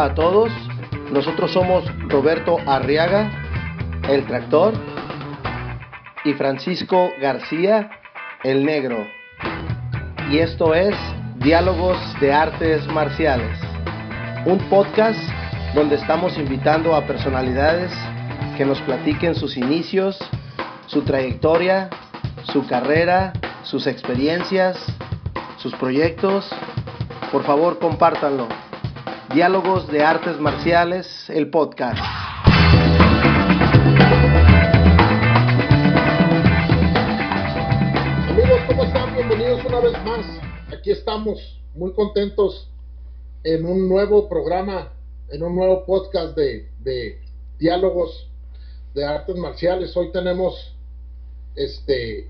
A todos, nosotros somos Roberto Arriaga, el tractor, y Francisco García, el negro. Y esto es Diálogos de Artes Marciales, un podcast donde estamos invitando a personalidades que nos platiquen sus inicios, su trayectoria, su carrera, sus experiencias, sus proyectos. Por favor, compártanlo. Diálogos de Artes Marciales, el podcast. Amigos, ¿cómo están? Bienvenidos una vez más. Aquí estamos, muy contentos en un nuevo programa, en un nuevo podcast de, de diálogos de artes marciales. Hoy tenemos este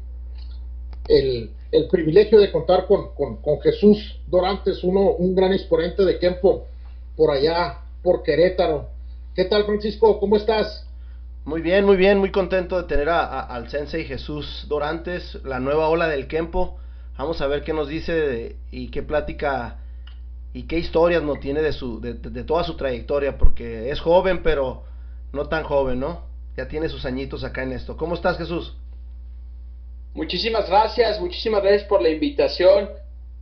el, el privilegio de contar con, con, con, Jesús Dorantes, uno, un gran exponente de Kempo por allá, por Querétaro. ¿Qué tal, Francisco? ¿Cómo estás? Muy bien, muy bien, muy contento de tener a, a, al Sensei Jesús Dorantes, la nueva ola del Kempo. Vamos a ver qué nos dice de, y qué plática y qué historias nos tiene de, su, de, de, toda su trayectoria, porque es joven, pero no tan joven, ¿no? Ya tiene sus añitos acá en esto. ¿Cómo estás, Jesús? Muchísimas gracias, muchísimas gracias por la invitación.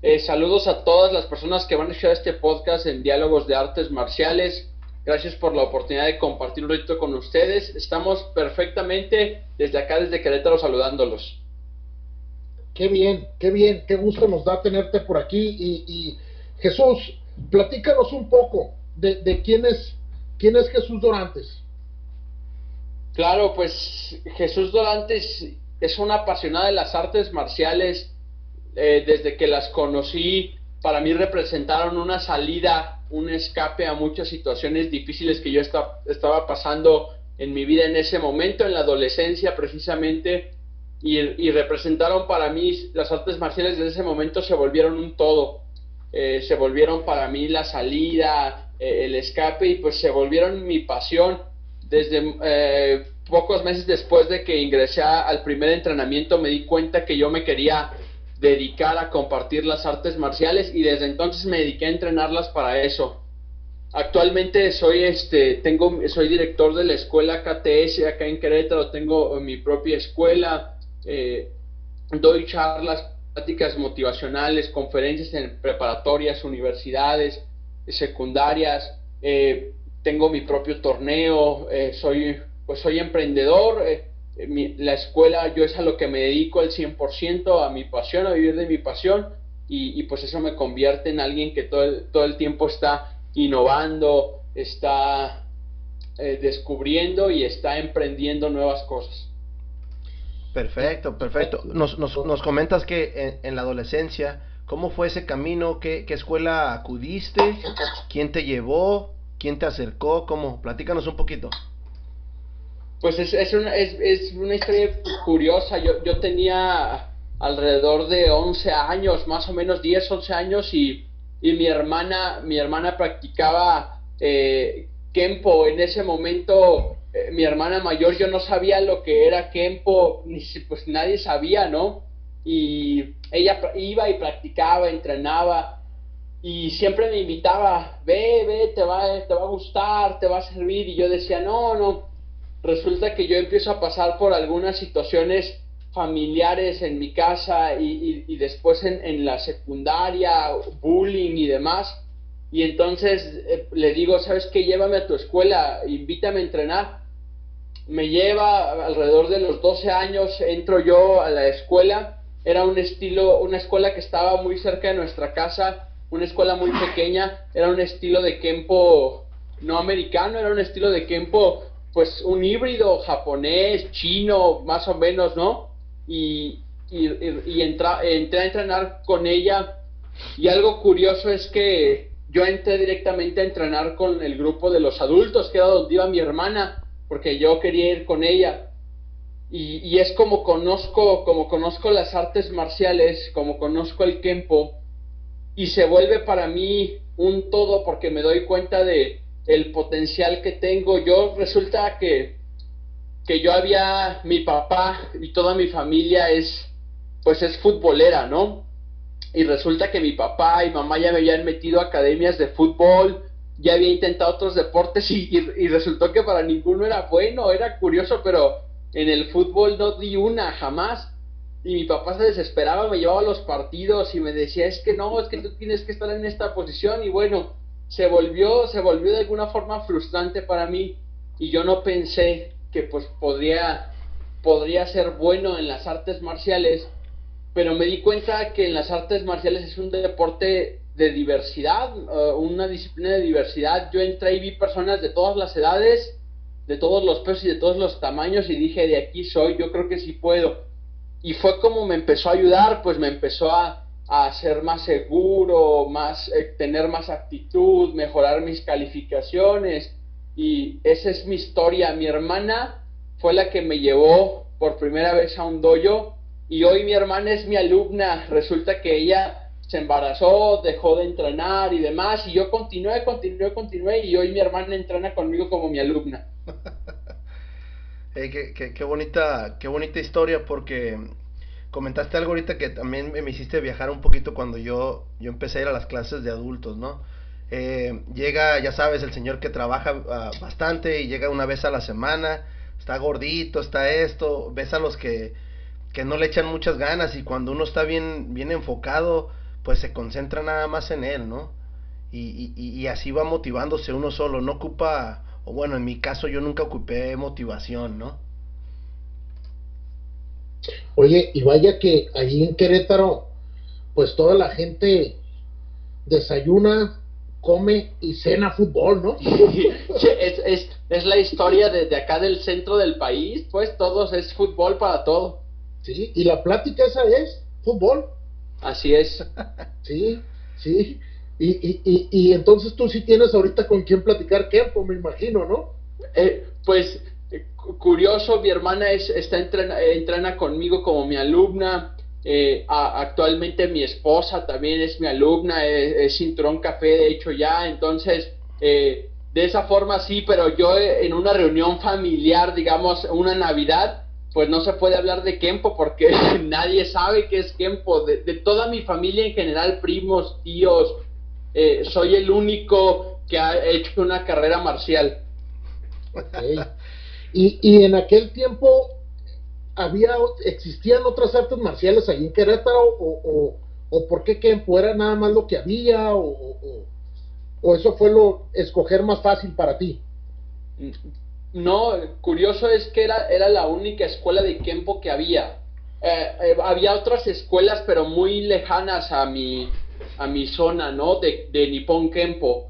Eh, saludos a todas las personas que van a escuchar este podcast en Diálogos de Artes Marciales. Gracias por la oportunidad de compartir un ratito con ustedes. Estamos perfectamente desde acá, desde Querétaro, saludándolos. Qué bien, qué bien, qué gusto nos da tenerte por aquí. Y, y Jesús, platícanos un poco de, de, quién, es, quién es Jesús Dorantes. Claro, pues Jesús Dorantes es una apasionada de las artes marciales eh, desde que las conocí, para mí representaron una salida, un escape a muchas situaciones difíciles que yo está, estaba pasando en mi vida en ese momento, en la adolescencia precisamente, y, y, representaron para mí, las artes marciales desde ese momento se volvieron un todo, eh, se volvieron para mí la salida, eh, el escape, y pues se volvieron mi pasión. Desde pocos meses después de que ingresé al primer entrenamiento me di cuenta que yo me quería dedicar a compartir las artes marciales y desde entonces me dediqué a entrenarlas para eso. Actualmente soy este tengo soy director de la escuela KTS acá en Querétaro, tengo mi propia escuela, eh, doy charlas, pláticas motivacionales, conferencias en preparatorias, universidades, secundarias, eh, tengo mi propio torneo, eh, soy pues soy emprendedor, mi, la escuela yo es a lo que me dedico al 100%, a mi pasión, a vivir de mi pasión, y, y, pues eso me convierte en alguien que todo el, todo el tiempo está innovando, está eh, descubriendo y está emprendiendo nuevas cosas. Perfecto, perfecto. Nos, nos, nos comentas que en, en, la adolescencia, ¿cómo fue ese camino? ¿Qué, ¿Qué escuela acudiste? ¿Quién te llevó? ¿Quién te acercó? ¿Cómo? Platícanos un poquito. Pues es, es, una, es, es una historia curiosa. Yo, yo tenía alrededor de 11 años, más o menos 10, 11 años, y, y mi hermana, mi hermana practicaba eh, Kempo. En ese momento, eh, mi hermana mayor, yo no sabía lo que era Kempo, ni pues nadie sabía, ¿no? Y ella iba y practicaba, entrenaba, y siempre me invitaba, ve, ve, te va, te va a gustar, te va a servir, y yo decía, no, no resulta que yo empiezo a pasar por algunas situaciones familiares en mi casa y, y, después en, en, la secundaria, bullying y demás. Y entonces eh, le digo, ¿sabes qué? Llévame a tu escuela, invítame a entrenar. Me lleva alrededor de los 12 años, entro yo a la escuela. Era un estilo, una escuela que estaba muy cerca de nuestra casa, una escuela muy pequeña. Era un estilo de Kempo no americano, era un estilo de Kempo pues un híbrido japonés, chino, más o menos, ¿no? Y, y, y entra, entré a entrenar con ella y algo curioso es que yo entré directamente a entrenar con el grupo de los adultos, que era donde iba mi hermana, porque yo quería ir con ella. Y, y es como conozco, como conozco las artes marciales, como conozco el Kempo, y se vuelve para mí un todo porque me doy cuenta de, el potencial que tengo. Yo resulta que, que yo había, mi papá y toda mi familia es, pues es futbolera, ¿no? Y resulta que mi papá y mamá ya me habían metido a academias de fútbol ya había intentado otros deportes y, y, resultó que para ninguno era bueno, era curioso, pero en el fútbol no di una jamás. Y mi papá se desesperaba, me llevaba a los partidos y me decía, es que no, es que tú tienes que estar en esta posición. Y bueno, se volvió, se volvió de alguna forma frustrante para mí y yo no pensé que pues podría, podría ser bueno en las artes marciales, pero me di cuenta que en las artes marciales es un deporte de diversidad, eh, una disciplina de diversidad. Yo entré y vi personas de todas las edades, de todos los pesos y de todos los tamaños y dije, de aquí soy, yo creo que sí puedo. Y fue como me empezó a ayudar, pues me empezó a, a ser más seguro, más, eh, tener más actitud, mejorar mis calificaciones. Y esa es mi historia. Mi hermana fue la que me llevó por primera vez a un dojo y hoy mi hermana es mi alumna. Resulta que ella se embarazó, dejó de entrenar y demás y yo continué, continué, continué y hoy mi hermana entrena conmigo como mi alumna. qué, bonita, qué bonita historia porque comentaste algo ahorita que también me hiciste viajar un poquito cuando yo, yo empecé a ir a las clases de adultos, ¿no? Eh, llega, ya sabes, el señor que trabaja ah, bastante y llega una vez a la semana, está gordito, está esto, ves a los que, que no le echan muchas ganas y cuando uno está bien, bien enfocado, pues se concentra nada más en él, ¿no? Y, y, y así va motivándose uno solo, no ocupa, o bueno, en mi caso yo nunca ocupé motivación, ¿no? Oye, y vaya que allí en Querétaro, pues toda la gente desayuna, come y cena fútbol, ¿no? es, es, es, la historia desde acá del centro del país, pues todos es fútbol para todo. Sí, y la plática esa es fútbol. Así es. Sí, sí. Y, y, y, y entonces tú sí tienes ahorita con quién platicar tiempo, me imagino, ¿no? Eh, pues curioso, mi hermana es, está entrena, entrena conmigo como mi alumna. Eh, actualmente mi esposa también es mi alumna, es, cinturón café de hecho ya, entonces eh, de esa forma sí, pero yo en una reunión familiar, digamos, una Navidad, pues no se puede hablar de Kempo porque nadie sabe qué es Kempo. De, toda mi familia en general, primos, tíos, eh, soy el único que ha hecho una carrera marcial. Y, y en aquel tiempo había existían otras artes marciales ahí en Querétaro o, o, o por qué Kempo era nada más lo que había o, o, o eso fue lo escoger más fácil para ti. No, curioso es que era, era la única escuela de Kempo que había. Eh, eh, había otras escuelas, pero muy lejanas a mi, a mi zona, ¿no? De, de Nippon Kempo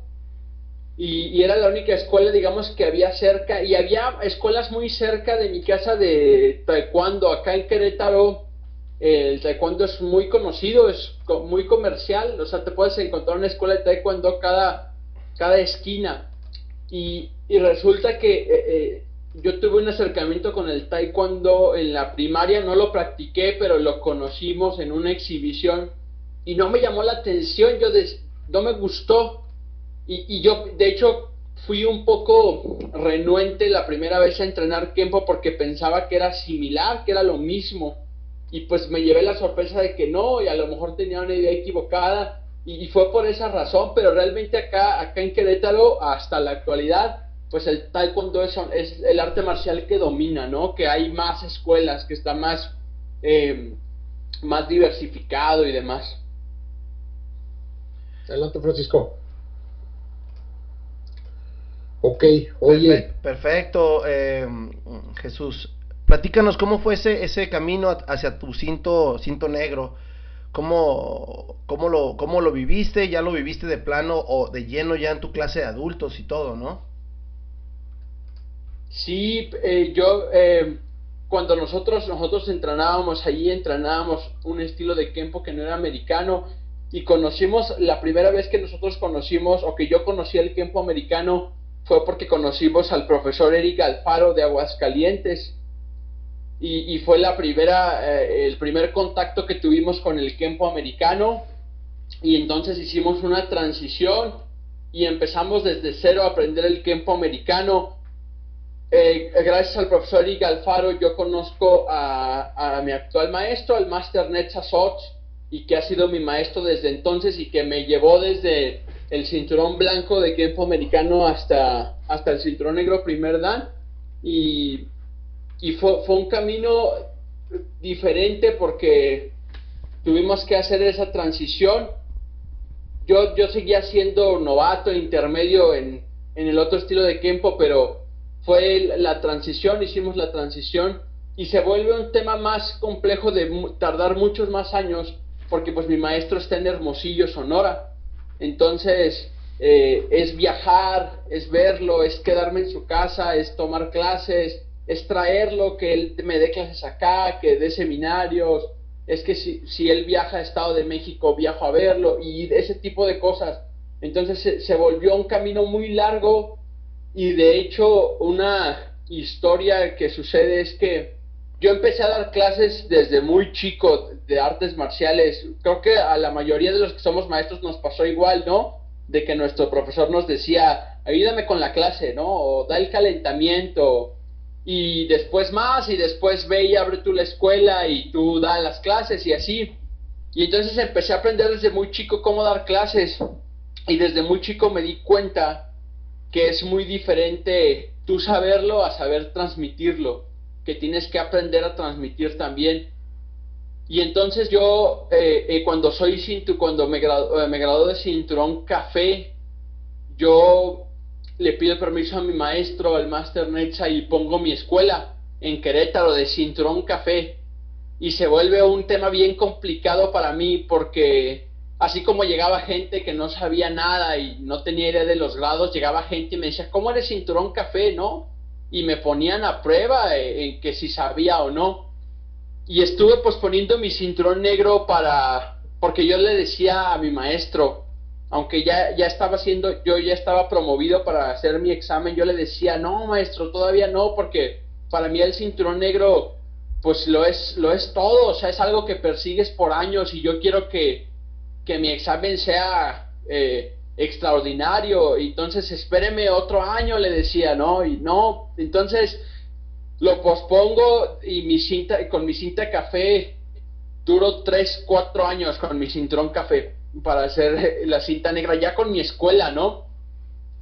y, era la única escuela, digamos, que había cerca, y había escuelas muy cerca de mi casa de taekwondo, acá en Querétaro, el taekwondo es muy conocido, es muy comercial, o sea, te puedes encontrar una escuela de taekwondo cada, cada esquina, y, y resulta que eh, eh, yo tuve un acercamiento con el taekwondo en la primaria, no lo practiqué, pero lo conocimos en una exhibición, y no me llamó la atención, yo no me gustó, y, yo, de hecho, fui un poco renuente la primera vez a entrenar Kempo porque pensaba que era similar, que era lo mismo. Y pues me llevé la sorpresa de que no, y a lo mejor tenía una idea equivocada. Y, fue por esa razón, pero realmente acá, acá en Querétaro, hasta la actualidad, pues el taekwondo es, es el arte marcial que domina, ¿no? Que hay más escuelas, que está más, eh, más diversificado y demás. Adelante, Francisco. Ok, oye. Perfecto, eh, Jesús. Platícanos cómo fue ese, ese camino hacia tu cinto, cinto negro. ¿Cómo, cómo, lo, ¿Cómo lo viviste? ¿Ya lo viviste de plano o de lleno ya en tu clase de adultos y todo, no? Sí, eh, yo eh, cuando nosotros, nosotros entrenábamos allí, entrenábamos un estilo de Kempo que no era americano y conocimos, la primera vez que nosotros conocimos o que yo conocí el Kempo americano fue porque conocimos al profesor Eric Alfaro de Aguascalientes y, y fue la primera, eh, el primer contacto que tuvimos con el Kempo americano y entonces hicimos una transición y empezamos desde cero a aprender el Kempo americano. Eh, gracias al profesor Eric Alfaro yo conozco a, a mi actual maestro, al Master Netza y que ha sido mi maestro desde entonces y que me llevó desde el cinturón blanco de tiempo americano hasta, hasta el cinturón negro primer dan. Y, y fue, fue un camino diferente porque tuvimos que hacer esa transición. Yo, yo seguía siendo novato, intermedio en, en el otro estilo de Kempo, pero fue la transición, hicimos la transición y se vuelve un tema más complejo de tardar muchos más años porque pues mi maestro está en Hermosillo, Sonora. Entonces eh, es viajar, es verlo, es quedarme en su casa, es tomar clases, es traerlo, que él me dé clases acá, que dé seminarios, es que si, si él viaja a Estado de México, viajo a verlo y ese tipo de cosas. Entonces se, se volvió un camino muy largo y de hecho una historia que sucede es que yo empecé a dar clases desde muy chico de artes marciales. Creo que a la mayoría de los que somos maestros nos pasó igual, ¿no? De que nuestro profesor nos decía, ayúdame con la clase, ¿no? O da el calentamiento. Y después más, y después ve y abre tú la escuela y tú da las clases y así. Y entonces empecé a aprender desde muy chico cómo dar clases. Y desde muy chico me di cuenta que es muy diferente tú saberlo a saber transmitirlo que tienes que aprender a transmitir también. Y entonces yo, eh, eh, cuando soy cintu, cuando me, grado, eh, me gradué de cinturón café, yo le pido permiso a mi maestro, al Master Necha, y pongo mi escuela en Querétaro de cinturón café. Y se vuelve un tema bien complicado para mí porque así como llegaba gente que no sabía nada y no tenía idea de los grados, llegaba gente y me decía, ¿cómo eres cinturón café? ¿No? Y me ponían a prueba en que si sabía o no. Y estuve posponiendo mi cinturón negro para, porque yo le decía a mi maestro, aunque ya, ya estaba haciendo, yo ya estaba promovido para hacer mi examen, yo le decía, no maestro, todavía no, porque para mí el cinturón negro, pues lo es, lo es todo, o sea, es algo que persigues por años y yo quiero que, que mi examen sea eh, extraordinario, entonces espéreme otro año, le decía, ¿no? Y no, entonces lo pospongo y mi cinta, con mi cinta café duro 3, 4 años con mi cinturón café para hacer la cinta negra ya con mi escuela, ¿no?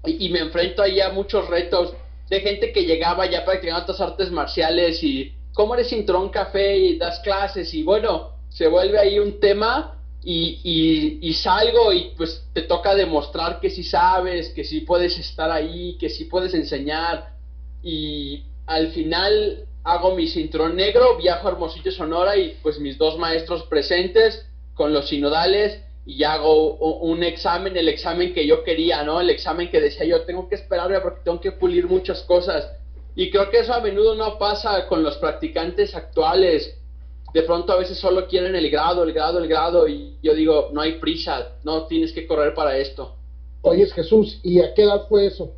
Y, me enfrento ahí a muchos retos de gente que llegaba ya practicando otras artes marciales y cómo eres cinturón café y das clases y bueno, se vuelve ahí un tema y, salgo y pues te toca demostrar que sí sabes, que sí puedes estar ahí, que sí puedes enseñar y al final hago mi cinturón negro, viajo a Hermosillo, Sonora y pues mis dos maestros presentes con los sinodales y hago un examen, el examen que yo quería, ¿no? El examen que decía yo, tengo que esperarme porque tengo que pulir muchas cosas. Y creo que eso a menudo no pasa con los practicantes actuales de pronto a veces solo quieren el grado, el grado, el grado, y yo digo, no hay prisa, no tienes que correr para esto. Oye, Jesús, ¿y a qué edad fue eso?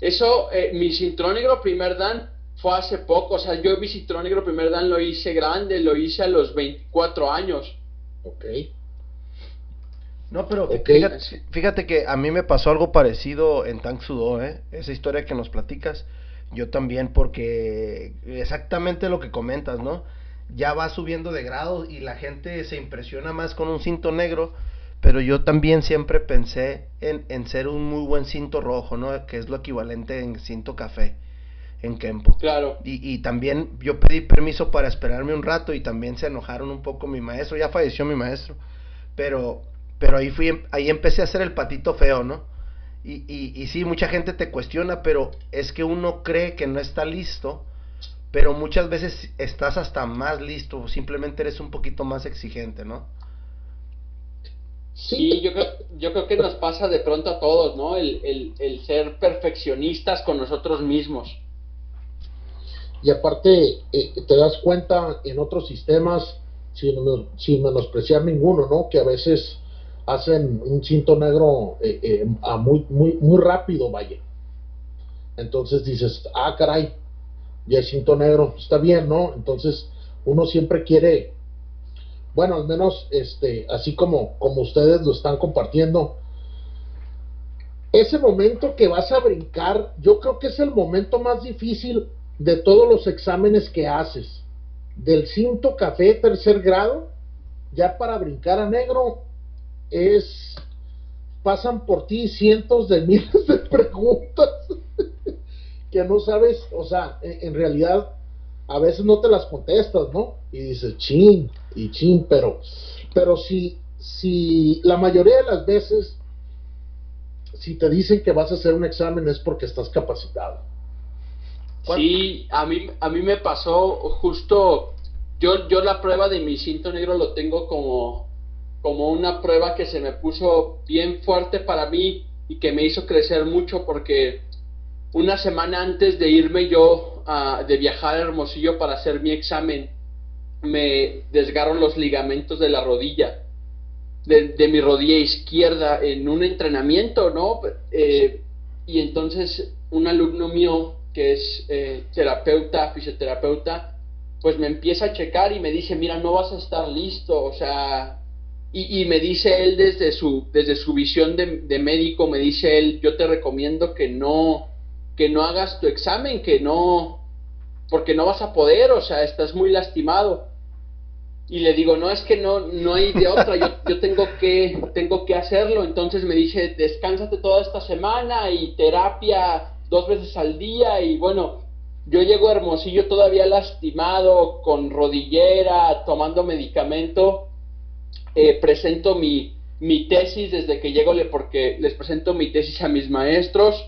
Eso, eh, mi cinturón negro primer dan fue hace poco, o sea, yo mi cinturón negro primer dan lo hice grande, lo hice a los 24 años. Ok. No, pero Fíjate, fíjate, que a mí me pasó algo parecido en Tang Sudo, ¿eh? Esa historia que nos platicas, yo también, porque exactamente lo que comentas, ¿no? Ya va subiendo de grado y la gente se impresiona más con un cinto negro, pero yo también siempre pensé en, en ser un muy buen cinto rojo, ¿no? Que es lo equivalente en cinto café en Kempo. Claro. Y, y, también yo pedí permiso para esperarme un rato y también se enojaron un poco mi maestro, ya falleció mi maestro, pero, pero ahí fui, ahí empecé a hacer el patito feo, ¿no? Y, y, y sí, mucha gente te cuestiona, pero es que uno cree que no está listo pero muchas veces estás hasta más listo, simplemente eres un poquito más exigente, ¿no? Sí, yo creo, yo creo que nos pasa de pronto a todos, ¿no? El, ser perfeccionistas con nosotros mismos. Y aparte, eh, te das cuenta en otros sistemas, sin, sin, menospreciar ninguno, ¿no? Que a veces hacen un cinto negro eh, eh, a muy, muy, muy rápido, vaya. Entonces dices, ah, caray, y el cinto negro, está bien, ¿no? Entonces, uno siempre quiere, bueno, al menos, este, así como, como ustedes lo están compartiendo, ese momento que vas a brincar, yo creo que es el momento más difícil de todos los exámenes que haces. Del cinto café tercer grado, ya para brincar a negro, es pasan por ti cientos de miles de preguntas que no sabes, o sea, en, realidad a veces no te las contestas, ¿no? Y dices, chin, y chin, pero, pero si, si la mayoría de las veces, si te dicen que vas a hacer un examen es porque estás capacitado. Sí, a mí, a mí me pasó justo, yo, yo la prueba de mi cinto negro lo tengo como, como una prueba que se me puso bien fuerte para mí y que me hizo crecer mucho porque una semana antes de irme yo de viajar a Hermosillo para hacer mi examen, me desgarro los ligamentos de la rodilla, de, mi rodilla izquierda en un entrenamiento, ¿no? Eh, y entonces un alumno mío que es eh, terapeuta, fisioterapeuta, pues me empieza a checar y me dice, mira, no vas a estar listo, o sea, y, me dice él desde su, desde su visión de médico, me dice él, yo te recomiendo que no, que no hagas tu examen, que no, porque no vas a poder, o sea, estás muy lastimado. Y le digo, no, es que no, no hay de otra, yo, tengo, que, tengo que hacerlo. Entonces me dice, descánsate toda esta semana y terapia dos veces al día. Y bueno, yo llego a Hermosillo todavía lastimado, con rodillera, tomando medicamento. Eh, presento mi, mi tesis desde que llego, porque les presento mi tesis a mis maestros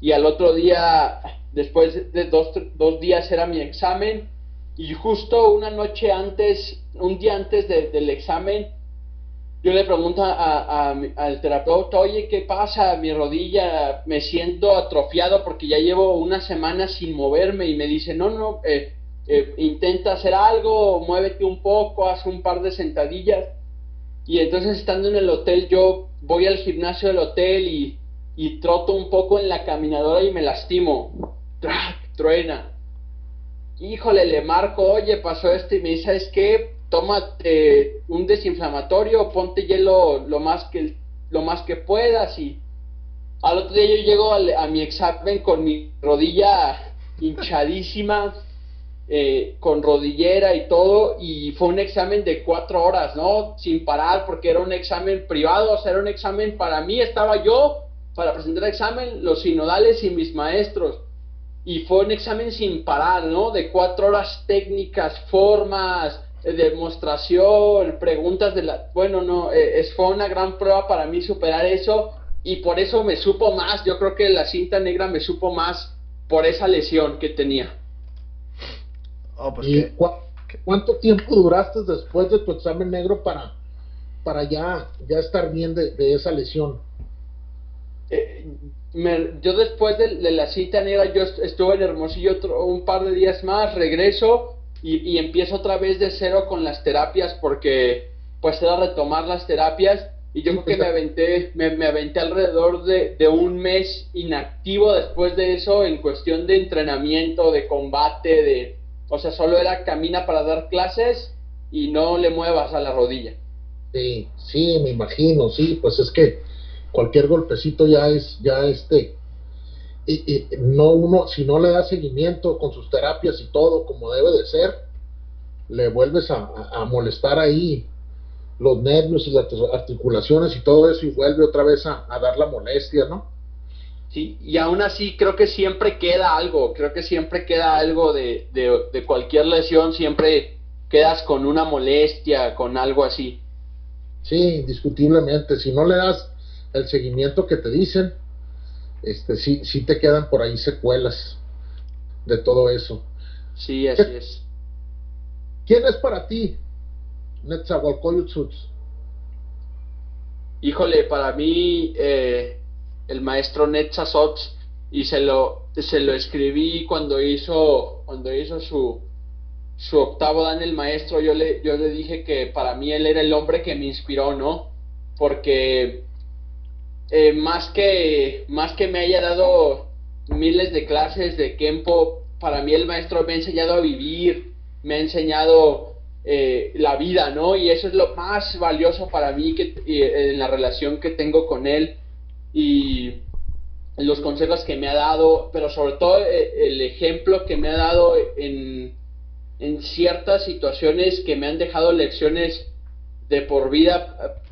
y al otro día, después de dos, dos días era mi examen y justo una noche antes, un día antes del examen, yo le pregunto a, al terapeuta, oye, ¿qué pasa? Mi rodilla, me siento atrofiado porque ya llevo una semana sin moverme y me dice, no, no, eh, eh, intenta hacer algo, muévete un poco, haz un par de sentadillas. Y entonces estando en el hotel, yo voy al gimnasio del hotel y y troto un poco en la caminadora y me lastimo. Truena. Híjole, le marco, oye, pasó esto y me dice, ¿sabes qué? Tómate un desinflamatorio, ponte hielo lo más que, lo más que puedas y al otro día yo llego a, mi examen con mi rodilla hinchadísima, eh, con rodillera y todo, y fue un examen de cuatro horas, ¿no? Sin parar, porque era un examen privado, o sea, era un examen para mí, estaba yo para presentar el examen, los sinodales y mis maestros. Y fue un examen sin parar, ¿no? De cuatro horas técnicas, formas, eh, demostración, preguntas de la... Bueno, no, eh, es, fue una gran prueba para mí superar eso y por eso me supo más. Yo creo que la cinta negra me supo más por esa lesión que tenía. Oh, pues ¿Y cuánto tiempo duraste después de tu examen negro para, para ya, ya estar bien de esa lesión? Eh, yo después de, la cita negra, yo estuve en Hermosillo otro, un par de días más, regreso y, empiezo otra vez de cero con las terapias porque pues era retomar las terapias y yo creo que me aventé, me, aventé alrededor de, de, un mes inactivo después de eso en cuestión de entrenamiento, de combate, de, o sea, solo era camina para dar clases y no le muevas a la rodilla. Sí, sí, me imagino, sí, pues es que cualquier golpecito ya es, ya este, y, no uno, si no le da seguimiento con sus terapias y todo como debe de ser, le vuelves a, molestar ahí los nervios y las articulaciones y todo eso y vuelve otra vez a, dar la molestia, ¿no? Sí, y aún así creo que siempre queda algo, creo que siempre queda algo de, de, de cualquier lesión, siempre quedas con una molestia, con algo así. Sí, indiscutiblemente, si no le das el seguimiento que te dicen, este sí, sí te quedan por ahí secuelas de todo eso. Sí, así es. ¿Quién es para ti Netzahualcoyotl Híjole, para mí eh, el maestro Netzazot y se lo se lo escribí cuando hizo cuando hizo su su octavo dan el maestro yo le yo le dije que para mí él era el hombre que me inspiró no porque eh, más, que, más que me haya dado miles de clases de Kempo, para mí el maestro me ha enseñado a vivir, me ha enseñado eh, la vida, ¿no? Y eso es lo más valioso para mí que, en la relación que tengo con él y los consejos que me ha dado, pero sobre todo eh, el ejemplo que me ha dado en, en ciertas situaciones que me han dejado lecciones de por vida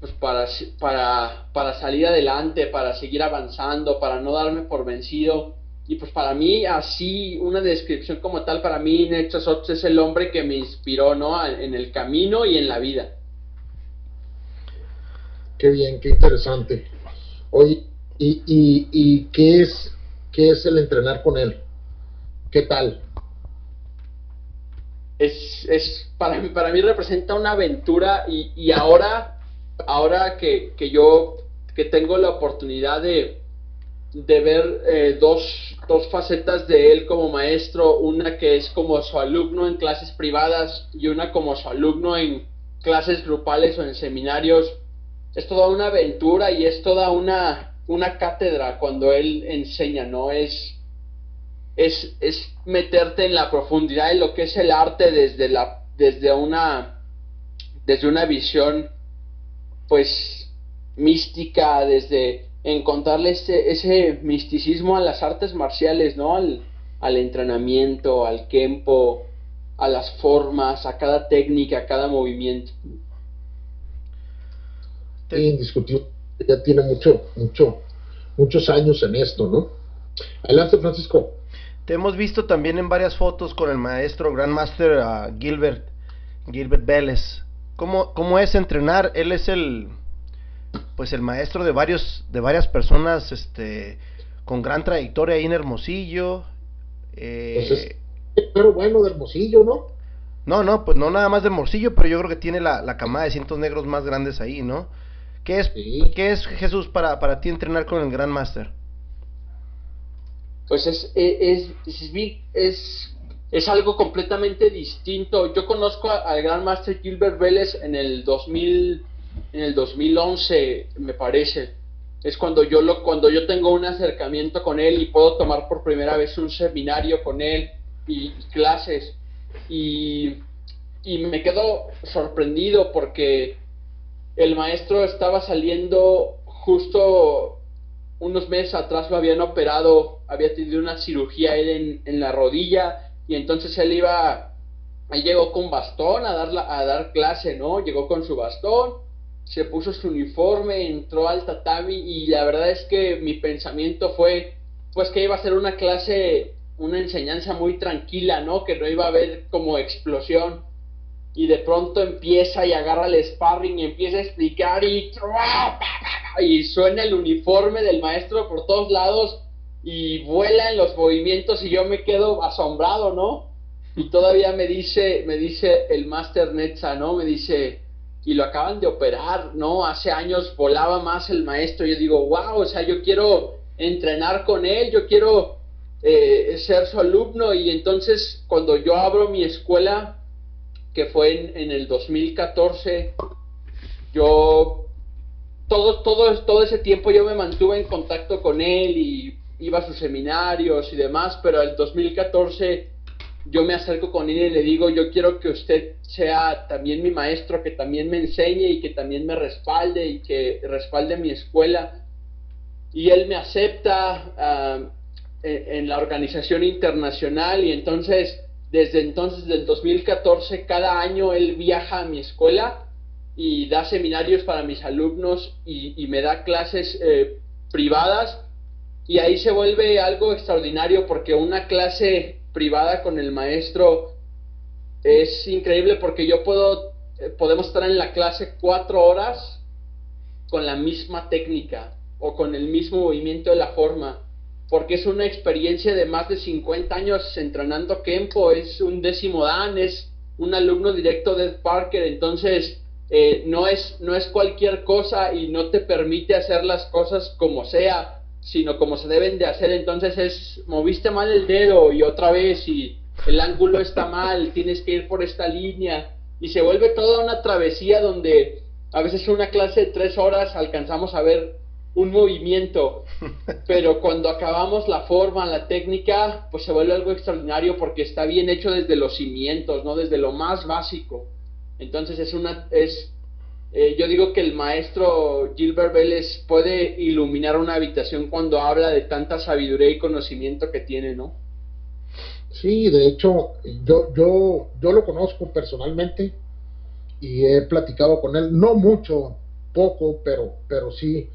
pues para, para, para salir adelante, para seguir avanzando, para no darme por vencido. Y pues para mí, así, una descripción como tal, para mí Nechasot es el hombre que me inspiró, ¿no? En el camino y en la vida. Qué bien, qué interesante. Oye, ¿y, y, y qué, es, qué es el entrenar con él? ¿Qué tal? Es, es para, mí, para mí representa una aventura y, y ahora, ahora que, que, yo que tengo la oportunidad de, de ver eh, dos, dos facetas de él como maestro, una que es como su alumno en clases privadas y una como su alumno en clases grupales o en seminarios, es toda una aventura y es toda una, una cátedra cuando él enseña, ¿no? Es, es, es meterte en la profundidad de lo que es el arte desde, la, desde, una, desde una visión, pues, mística, desde encontrarle ese, ese misticismo a las artes marciales, ¿no? Al, al entrenamiento, al kempo, a las formas, a cada técnica, a cada movimiento indiscutible, ya tiene mucho, mucho, muchos años en esto, ¿no? Adelante, Francisco. Te hemos visto también en varias fotos con el maestro Grandmaster uh, Gilbert, Gilbert Vélez. ¿Cómo, ¿Cómo es entrenar? Él es el, pues el maestro de varios, de varias personas, este, con gran trayectoria ahí en Hermosillo. Eh, pues pero bueno de Hermosillo, ¿no? No, no, pues no nada más de Hermosillo, pero yo creo que tiene la, la camada de cientos negros más grandes ahí, ¿no? ¿Qué es, ¿qué es Jesús para, para ti entrenar con el Gran Master? Pues es, es, es, es, algo completamente distinto. Yo conozco al Gran Master Gilbert Vélez en el 2000, en el 2011, me parece. Es cuando yo, cuando yo tengo un acercamiento con él y puedo tomar por primera vez un seminario con él y, clases. Y, y me quedo sorprendido porque el maestro estaba saliendo justo unos meses atrás lo habían operado, había tenido una cirugía él en, la rodilla y entonces él iba, él llegó con bastón a dar, a dar clase, ¿no? Llegó con su bastón, se puso su uniforme, entró al tatami y la verdad es que mi pensamiento fue pues que iba a ser una clase, una enseñanza muy tranquila, ¿no? Que no iba a haber como explosión y de pronto empieza y agarra el sparring y empieza a explicar y, y suena el uniforme del maestro por todos lados y vuela en los movimientos y yo me quedo asombrado, ¿no? Y todavía me dice, me dice el Master Netza, ¿no? Me dice, y lo acaban de operar, ¿no? Hace años volaba más el maestro. Yo digo, wow, o sea, yo quiero entrenar con él, yo quiero eh, ser su alumno. Y entonces, cuando yo abro mi escuela, que fue en, el 2014, yo todo, todo, todo ese tiempo yo me mantuve en contacto con él y iba a sus seminarios y demás, pero el 2014 yo me acerco con él y le digo, yo quiero que usted sea también mi maestro, que también me enseñe y que también me respalde y que respalde mi escuela. Y él me acepta ah, en la organización internacional y entonces desde entonces, del 2014, cada año él viaja a mi escuela y da seminarios para mis alumnos y, me da clases eh, privadas y ahí se vuelve algo extraordinario porque una clase privada con el maestro es increíble porque yo puedo, eh, podemos estar en la clase cuatro horas con la misma técnica o con el mismo movimiento de la forma porque es una experiencia de más de 50 años entrenando Kempo, es un décimo dan, es un alumno directo de Parker, entonces eh, no, es, no es cualquier cosa y no te permite hacer las cosas como sea, sino como se deben de hacer, entonces es, moviste mal el dedo y otra vez y el ángulo está mal, tienes que ir por esta línea y se vuelve toda una travesía donde a veces una clase de tres horas alcanzamos a ver un movimiento, pero cuando acabamos la forma, la técnica, pues se vuelve algo extraordinario porque está bien hecho desde los cimientos, ¿no? Desde lo más básico. Entonces es una, es, eh, yo digo que el maestro Gilbert Vélez puede iluminar una habitación cuando habla de tanta sabiduría y conocimiento que tiene, ¿no? Sí, de hecho, yo, yo, yo lo conozco personalmente y he platicado con él, no mucho, poco, pero, pero sí,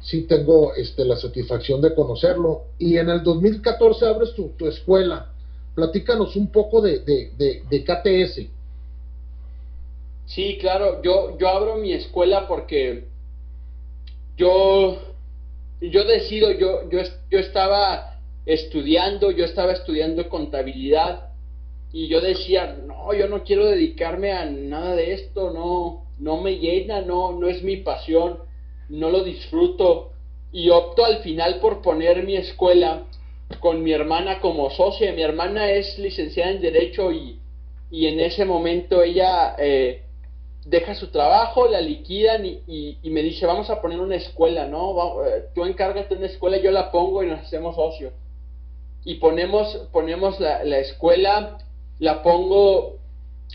sí tengo este, la satisfacción de conocerlo. Y en el 2014 abres tu, tu escuela. Platícanos un poco de, de, de, KTS. Sí, claro, yo, yo abro mi escuela porque yo, yo decido, yo, yo, yo estaba estudiando, yo estaba estudiando contabilidad y yo decía, no, yo no quiero dedicarme a nada de esto, no, no me llena, no, no es mi pasión, no lo disfruto y opto al final por poner mi escuela con mi hermana como socia. Mi hermana es licenciada en Derecho y, y en ese momento ella eh, deja su trabajo, la liquidan y, y, me dice, vamos a poner una escuela, ¿no? Eh, tú encárgate una escuela, yo la pongo y nos hacemos socios. Y ponemos, ponemos la, la escuela, la pongo,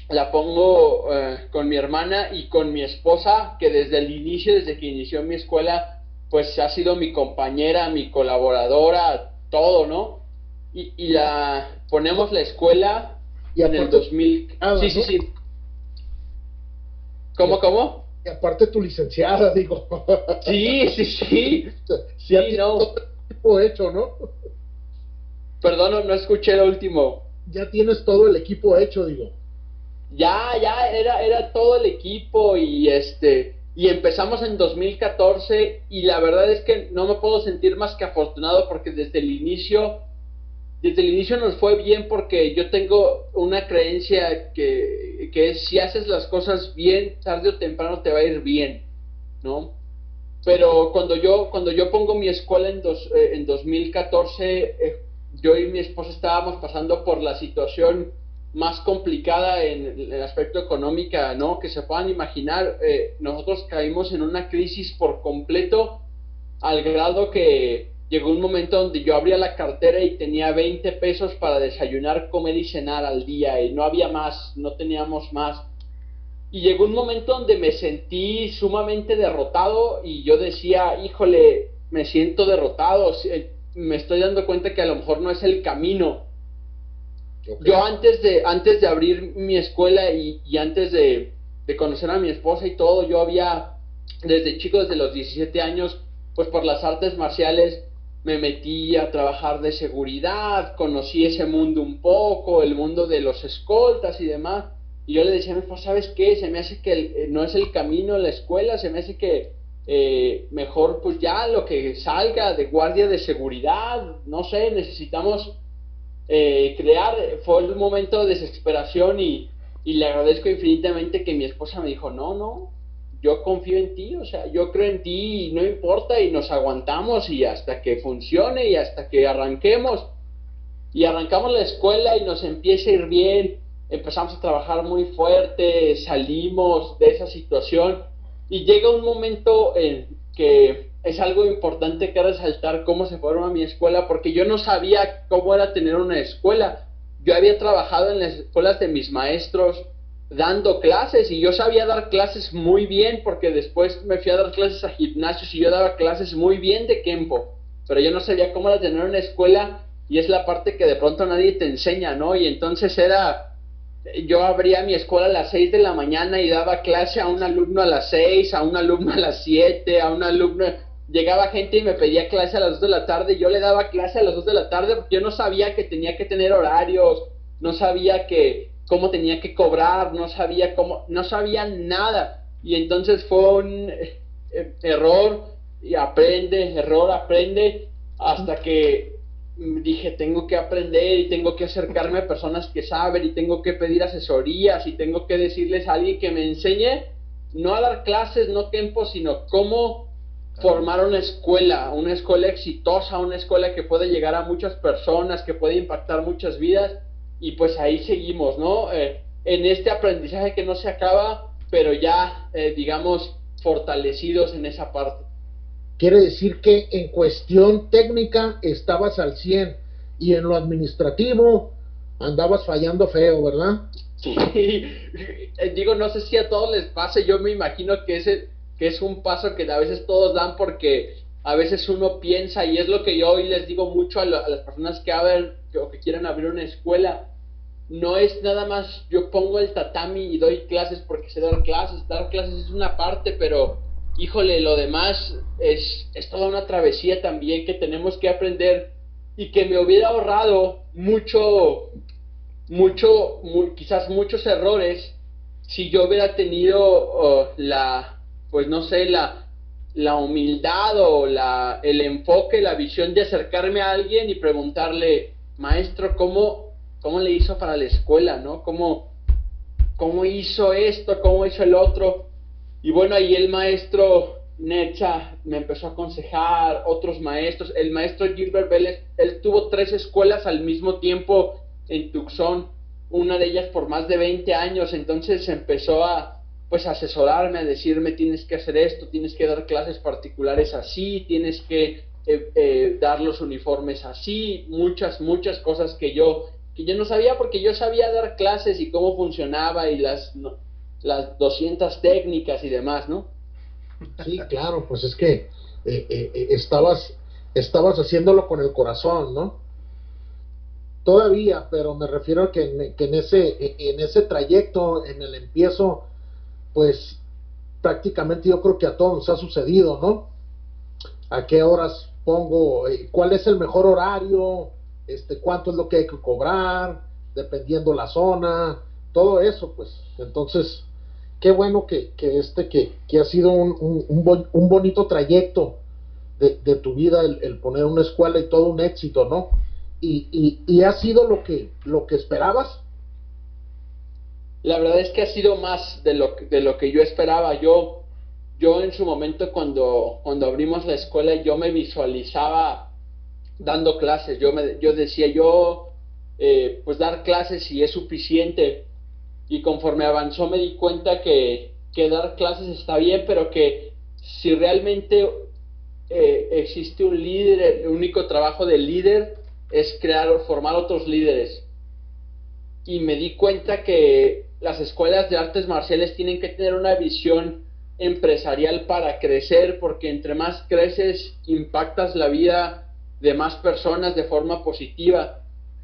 la pongo eh, con mi hermana y con mi esposa, que desde el inicio, desde que inició mi escuela, pues ha sido mi compañera, mi colaboradora, todo, ¿no? Y, y la ponemos la escuela y en el 2000. sí, sí, sí. ¿Cómo, cómo? Y aparte tu licenciada, digo. Sí, sí, sí. sí, no. Todo el equipo hecho, ¿no? Perdón, no escuché lo último. Ya tienes todo el equipo hecho, digo. Ya, ya, era, era todo el equipo y este y empezamos en 2014 y la verdad es que no me puedo sentir más que afortunado porque desde el inicio desde el inicio nos fue bien porque yo tengo una creencia que, que es si haces las cosas bien tarde o temprano te va a ir bien no pero cuando yo cuando yo pongo mi escuela en dos, eh, en 2014 eh, yo y mi esposa estábamos pasando por la situación más complicada en el aspecto económico, ¿no? Que se puedan imaginar, eh, nosotros caímos en una crisis por completo al grado que llegó un momento donde yo abría la cartera y tenía 20 pesos para desayunar, comer y cenar al día y no había más, no teníamos más. Y llegó un momento donde me sentí sumamente derrotado y yo decía, híjole, me siento derrotado, me estoy dando cuenta que a lo mejor no es el camino yo antes de, antes de abrir mi escuela y, antes de, conocer a mi esposa y todo, yo había, desde chico, desde los 17 años, pues por las artes marciales me metí a trabajar de seguridad, conocí ese mundo un poco, el mundo de los escoltas y demás. Y yo le decía a mi esposa, ¿sabes qué? Se me hace que eh, no es el camino la escuela, se me hace que eh, mejor pues ya lo que salga de guardia de seguridad, no sé, necesitamos eh, crear, fue un momento de desesperación y, y le agradezco infinitamente que mi esposa me dijo, no, no, yo confío en ti, o sea, yo creo en ti y no importa y nos aguantamos y hasta que funcione y hasta que arranquemos. Y arrancamos la escuela y nos empieza a ir bien, empezamos a trabajar muy fuerte, salimos de esa situación y llega un momento en que es algo importante que resaltar cómo se forma mi escuela, porque yo no sabía cómo era tener una escuela. Yo había trabajado en las escuelas de mis maestros dando clases y yo sabía dar clases muy bien porque después me fui a dar clases a gimnasios y yo daba clases muy bien de Kempo, pero yo no sabía cómo era tener una escuela y es la parte que de pronto nadie te enseña, ¿no? Y entonces era, yo abría mi escuela a las 6 de la mañana y daba clase a un alumno a las 6, a un alumno a las 7, a un alumno llegaba gente y me pedía clase a las 2 de la tarde, yo le daba clase a las 2 de la tarde porque yo no sabía que tenía que tener horarios, no sabía que cómo tenía que cobrar, no sabía cómo, no sabía nada. Y entonces fue un eh, error y aprende, error, aprende, hasta que dije, tengo que aprender y tengo que acercarme a personas que saben y tengo que pedir asesorías y tengo que decirles a alguien que me enseñe, no a dar clases, no tiempo, sino cómo formar una escuela, una escuela exitosa, una escuela que puede llegar a muchas personas, que puede impactar muchas vidas y pues ahí seguimos, ¿no? Eh, en este aprendizaje que no se acaba, pero ya, eh, digamos, fortalecidos en esa parte. Quiere decir que en cuestión técnica estabas al 100 y en lo administrativo andabas fallando feo, ¿verdad? Sí, digo, no sé si a todos les pase, yo me imagino que ese que es un paso que a veces todos dan porque a veces uno piensa, y es lo que yo hoy les digo mucho a, las personas que abren o que quieren abrir una escuela, no es nada más yo pongo el tatami y doy clases porque sé dar clases, dar clases es una parte, pero híjole, lo demás es, es toda una travesía también que tenemos que aprender y que me hubiera ahorrado mucho, mucho, quizás muchos errores si yo hubiera tenido oh, la, pues no sé, la, la humildad o la, el enfoque, la visión de acercarme a alguien y preguntarle, maestro, ¿cómo, cómo le hizo para la escuela? ¿no? ¿Cómo, ¿Cómo hizo esto? ¿Cómo hizo el otro? Y bueno, ahí el maestro Necha me empezó a aconsejar, otros maestros. El maestro Gilbert Vélez, él tuvo tres escuelas al mismo tiempo en Tucson, una de ellas por más de 20 años, entonces empezó a pues asesorarme, a decirme tienes que hacer esto, tienes que dar clases particulares así, tienes que eh, eh, dar los uniformes así, muchas, muchas cosas que yo, que yo no sabía porque yo sabía dar clases y cómo funcionaba y las, las 200 técnicas y demás, ¿no? Sí, claro, pues es que eh, estabas, estabas haciéndolo con el corazón, ¿no? Todavía, pero me refiero a que en, que en ese, en ese trayecto, en el empiezo, pues prácticamente yo creo que a todos nos ha sucedido, ¿no? ¿A qué horas pongo? Eh, ¿Cuál es el mejor horario? Este, ¿Cuánto es lo que hay que cobrar? Dependiendo la zona, todo eso, pues. Entonces, qué bueno que, que este, que, que, ha sido un, un, bonito trayecto de, de tu vida el, el, poner una escuela y todo un éxito, ¿no? Y, y, y ha sido lo que, lo que esperabas la verdad es que ha sido más de lo, de lo que yo esperaba. Yo, yo en su momento cuando, cuando abrimos la escuela, yo me visualizaba dando clases. Yo, me, yo decía, yo, eh, pues dar clases y es suficiente. Y conforme avanzó me di cuenta que, que dar clases está bien, pero que si realmente eh, existe un líder, el único trabajo del líder es crear o formar otros líderes. Y me di cuenta que las escuelas de artes marciales tienen que tener una visión empresarial para crecer, porque entre más creces, impactas la vida de más personas de forma positiva.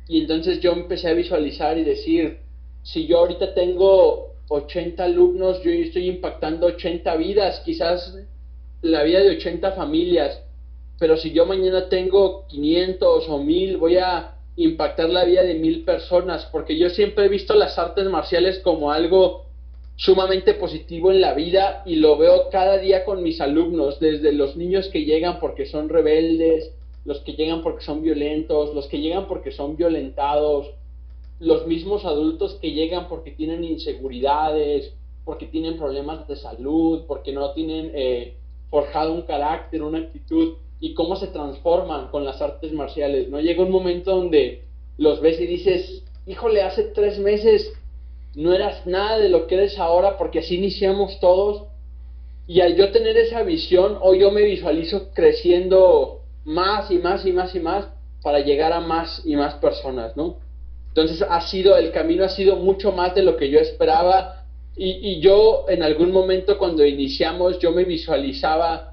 Y entonces yo empecé a visualizar y decir, si yo ahorita tengo 80 alumnos, yo estoy impactando 80 vidas, quizás la vida de 80 familias, pero si yo mañana tengo 500 o 1000, voy a impactar la vida de mil personas, porque yo siempre he visto las artes marciales como algo sumamente positivo en la vida y lo veo cada día con mis alumnos, desde los niños que llegan porque son rebeldes, los que llegan porque son violentos, los que llegan porque son violentados, los mismos adultos que llegan porque tienen inseguridades, porque tienen problemas de salud, porque no tienen eh, forjado un carácter, una actitud y cómo se transforman con las artes marciales, ¿no? Llega un momento donde los ves y dices, híjole, hace tres meses no eras nada de lo que eres ahora porque así iniciamos todos. Y al yo tener esa visión, hoy yo me visualizo creciendo más y más y más y más para llegar a más y más personas, ¿no? Entonces ha sido, el camino ha sido mucho más de lo que yo esperaba y, y yo en algún momento cuando iniciamos yo me visualizaba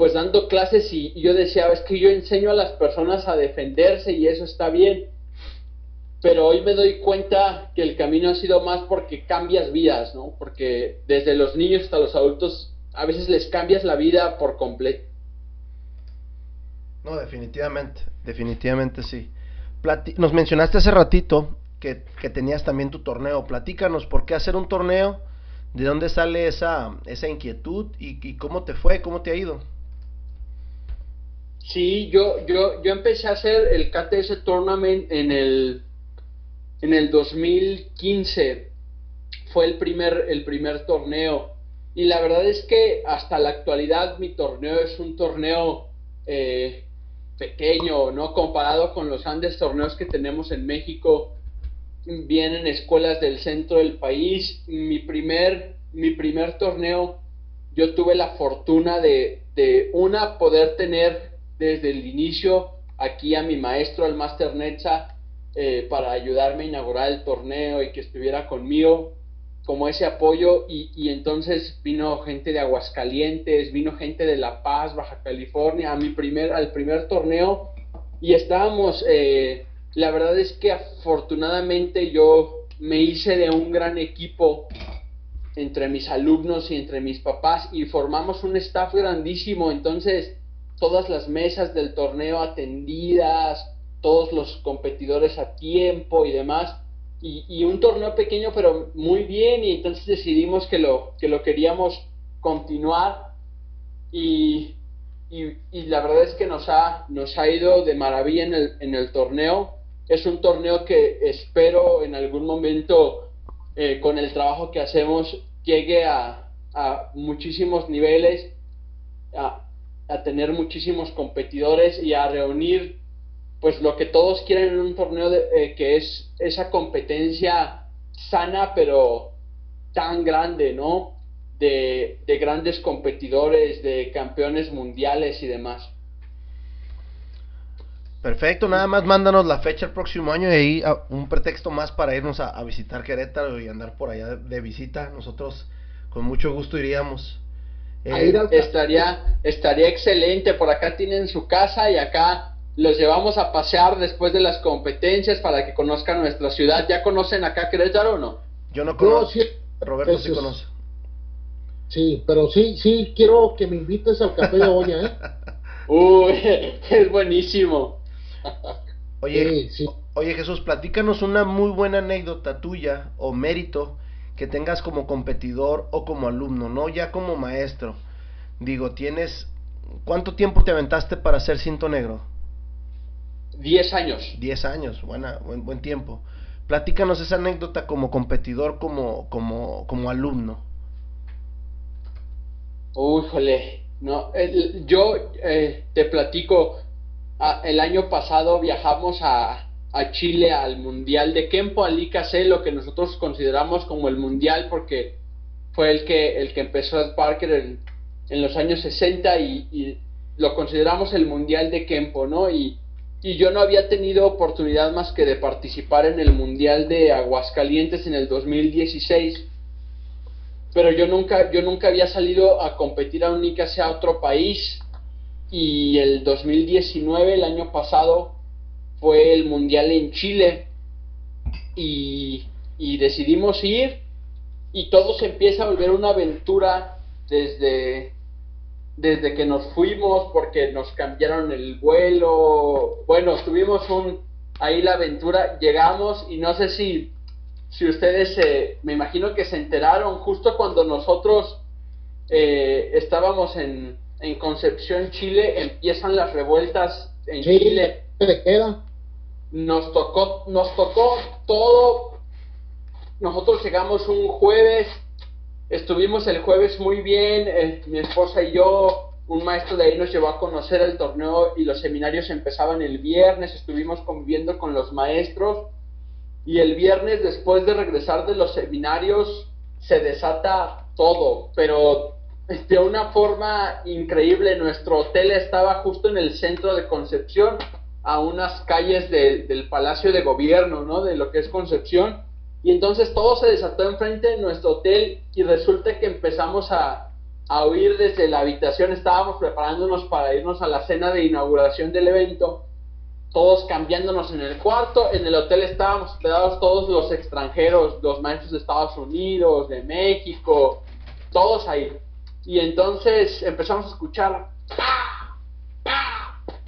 pues dando clases y, yo decía, es que yo enseño a las personas a defenderse y eso está bien. Pero hoy me doy cuenta que el camino ha sido más porque cambias vidas, ¿no? Porque desde los niños hasta los adultos a veces les cambias la vida por completo. No, definitivamente, definitivamente sí. Nos mencionaste hace ratito que, que, tenías también tu torneo. Platícanos, ¿por qué hacer un torneo? ¿De dónde sale esa, esa inquietud? ¿Y, y cómo te fue? ¿Cómo te ha ido? Sí, yo, yo, yo empecé a hacer el KTS Tournament en el, en el 2015. Fue el primer, el primer torneo. Y la verdad es que hasta la actualidad mi torneo es un torneo eh, pequeño, ¿no? Comparado con los grandes torneos que tenemos en México. Vienen escuelas del centro del país. Mi primer, mi primer torneo, yo tuve la fortuna de, de una, poder tener desde el inicio aquí a mi maestro, al Master Netza, eh, para ayudarme a inaugurar el torneo y que estuviera conmigo como ese apoyo. Y, y, entonces vino gente de Aguascalientes, vino gente de La Paz, Baja California, a mi primer, al primer torneo. Y estábamos, eh, la verdad es que afortunadamente yo me hice de un gran equipo entre mis alumnos y entre mis papás y formamos un staff grandísimo, entonces todas las mesas del torneo atendidas, todos los competidores a tiempo y demás, y, un torneo pequeño pero muy bien, y entonces decidimos que lo, que lo queríamos continuar y, y, la verdad es que nos ha, nos ha ido de maravilla en el, en el torneo. Es un torneo que espero en algún momento eh, con el trabajo que hacemos llegue a, a muchísimos niveles, a, a, tener muchísimos competidores y a reunir pues lo que todos quieren en un torneo de, eh, que es esa competencia sana pero tan grande, ¿no? De, de grandes competidores, de campeones mundiales y demás. Perfecto, nada más mándanos la fecha el próximo año y ahí ah, un pretexto más para irnos a, visitar Querétaro y andar por allá de, visita. Nosotros con mucho gusto iríamos. Eh, estaría, estaría excelente. Por acá tienen su casa y acá los llevamos a pasear después de las competencias para que conozcan nuestra ciudad. ¿Ya conocen acá Querétaro o no? Yo no conozco. Roberto sí conoce. Sí, pero sí, sí quiero que me invites al café de olla, ¿eh? Uy, es buenísimo. Oye, oye Jesús, platícanos una muy buena anécdota tuya o mérito que tengas como competidor o como alumno, no ya como maestro. Digo, tienes... ¿Cuánto tiempo te aventaste para ser cinto negro? Diez años. Diez años, buena, buen, buen tiempo. Platícanos esa anécdota como competidor, como, como, como alumno. Uy, no, yo eh, te platico, el año pasado viajamos a, Chile al Mundial de Kempo, al IKC, lo que nosotros consideramos como el Mundial, porque fue el que, el que empezó Ed Parker en, en los años 60 y, lo consideramos el Mundial de Kempo, ¿no? Y, y yo no había tenido oportunidad más que de participar en el Mundial de Aguascalientes en el 2016 pero yo nunca yo nunca había salido a competir a un IKC a otro país y el 2019, el año pasado, fue el Mundial en Chile y, decidimos ir y todo se empieza a volver una aventura desde, desde que nos fuimos porque nos cambiaron el vuelo. Bueno, tuvimos un, ahí la aventura, llegamos y no sé si, si ustedes se, me imagino que se enteraron justo cuando nosotros eh, estábamos en, en Concepción, Chile, empiezan las revueltas en Chile. queda? Nos tocó, nos tocó todo. Nosotros llegamos un jueves, estuvimos el jueves muy bien, eh, mi esposa y yo, un maestro de ahí nos llevó a conocer el torneo y los seminarios empezaban el viernes, estuvimos conviviendo con los maestros y el viernes después de regresar de los seminarios se desata todo, pero de una forma increíble. Nuestro hotel estaba justo en el centro de Concepción, a unas calles del Palacio de Gobierno, ¿no? De lo que es Concepción. Y entonces todo se desató enfrente de nuestro hotel y resulta que empezamos a, a huir desde la habitación. Estábamos preparándonos para irnos a la cena de inauguración del evento. Todos cambiándonos en el cuarto. En el hotel estábamos hospedados todos los extranjeros, los maestros de Estados Unidos, de México, todos ahí. Y entonces empezamos a escuchar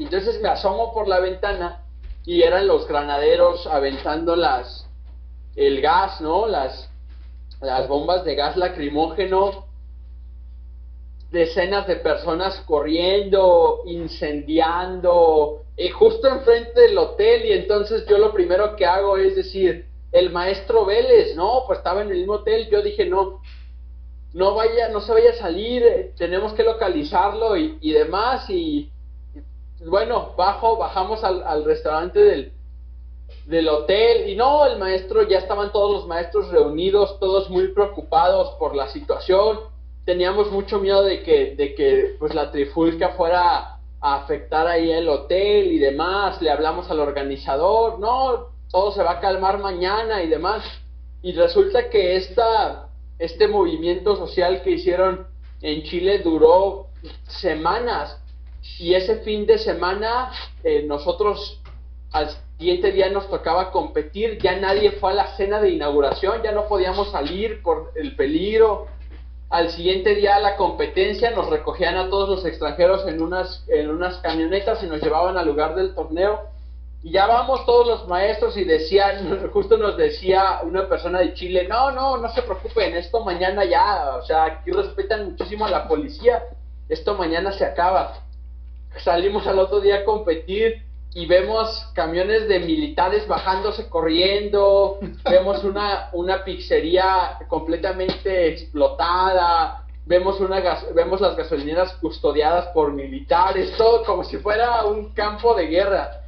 entonces me asomo por la ventana y eran los granaderos aventando las el gas, ¿no? Las bombas de gas lacrimógeno, decenas de personas corriendo, incendiando, y justo enfrente del hotel, y entonces yo lo primero que hago es decir, el maestro Vélez, no, pues estaba en el mismo hotel, yo dije, no, no vaya, no se vaya a salir, eh, tenemos que localizarlo y, y demás. Y, bueno, bajo, bajamos al, restaurante del, del hotel y no, el maestro, ya estaban todos los maestros reunidos, todos muy preocupados por la situación. Teníamos mucho miedo de que, de que pues la trifulca fuera a afectar ahí el hotel y demás. Le hablamos al organizador, no, todo se va a calmar mañana y demás. Y resulta que esta este movimiento social que hicieron en Chile duró semanas y ese fin de semana eh, nosotros al siguiente día nos tocaba competir, ya nadie fue a la cena de inauguración, ya no podíamos salir por el peligro. Al siguiente día la competencia nos recogían a todos los extranjeros en unas, en unas camionetas y nos llevaban al lugar del torneo. Y ya vamos todos los maestros y decían, justo nos decía una persona de Chile, no, no, no se preocupen, esto mañana ya, o sea, aquí respetan muchísimo a la policía, esto mañana se acaba. Salimos al otro día a competir y vemos camiones de militares bajándose corriendo, vemos una, una pizzería completamente explotada, vemos, una vemos las gasolineras custodiadas por militares, todo como si fuera un campo de guerra.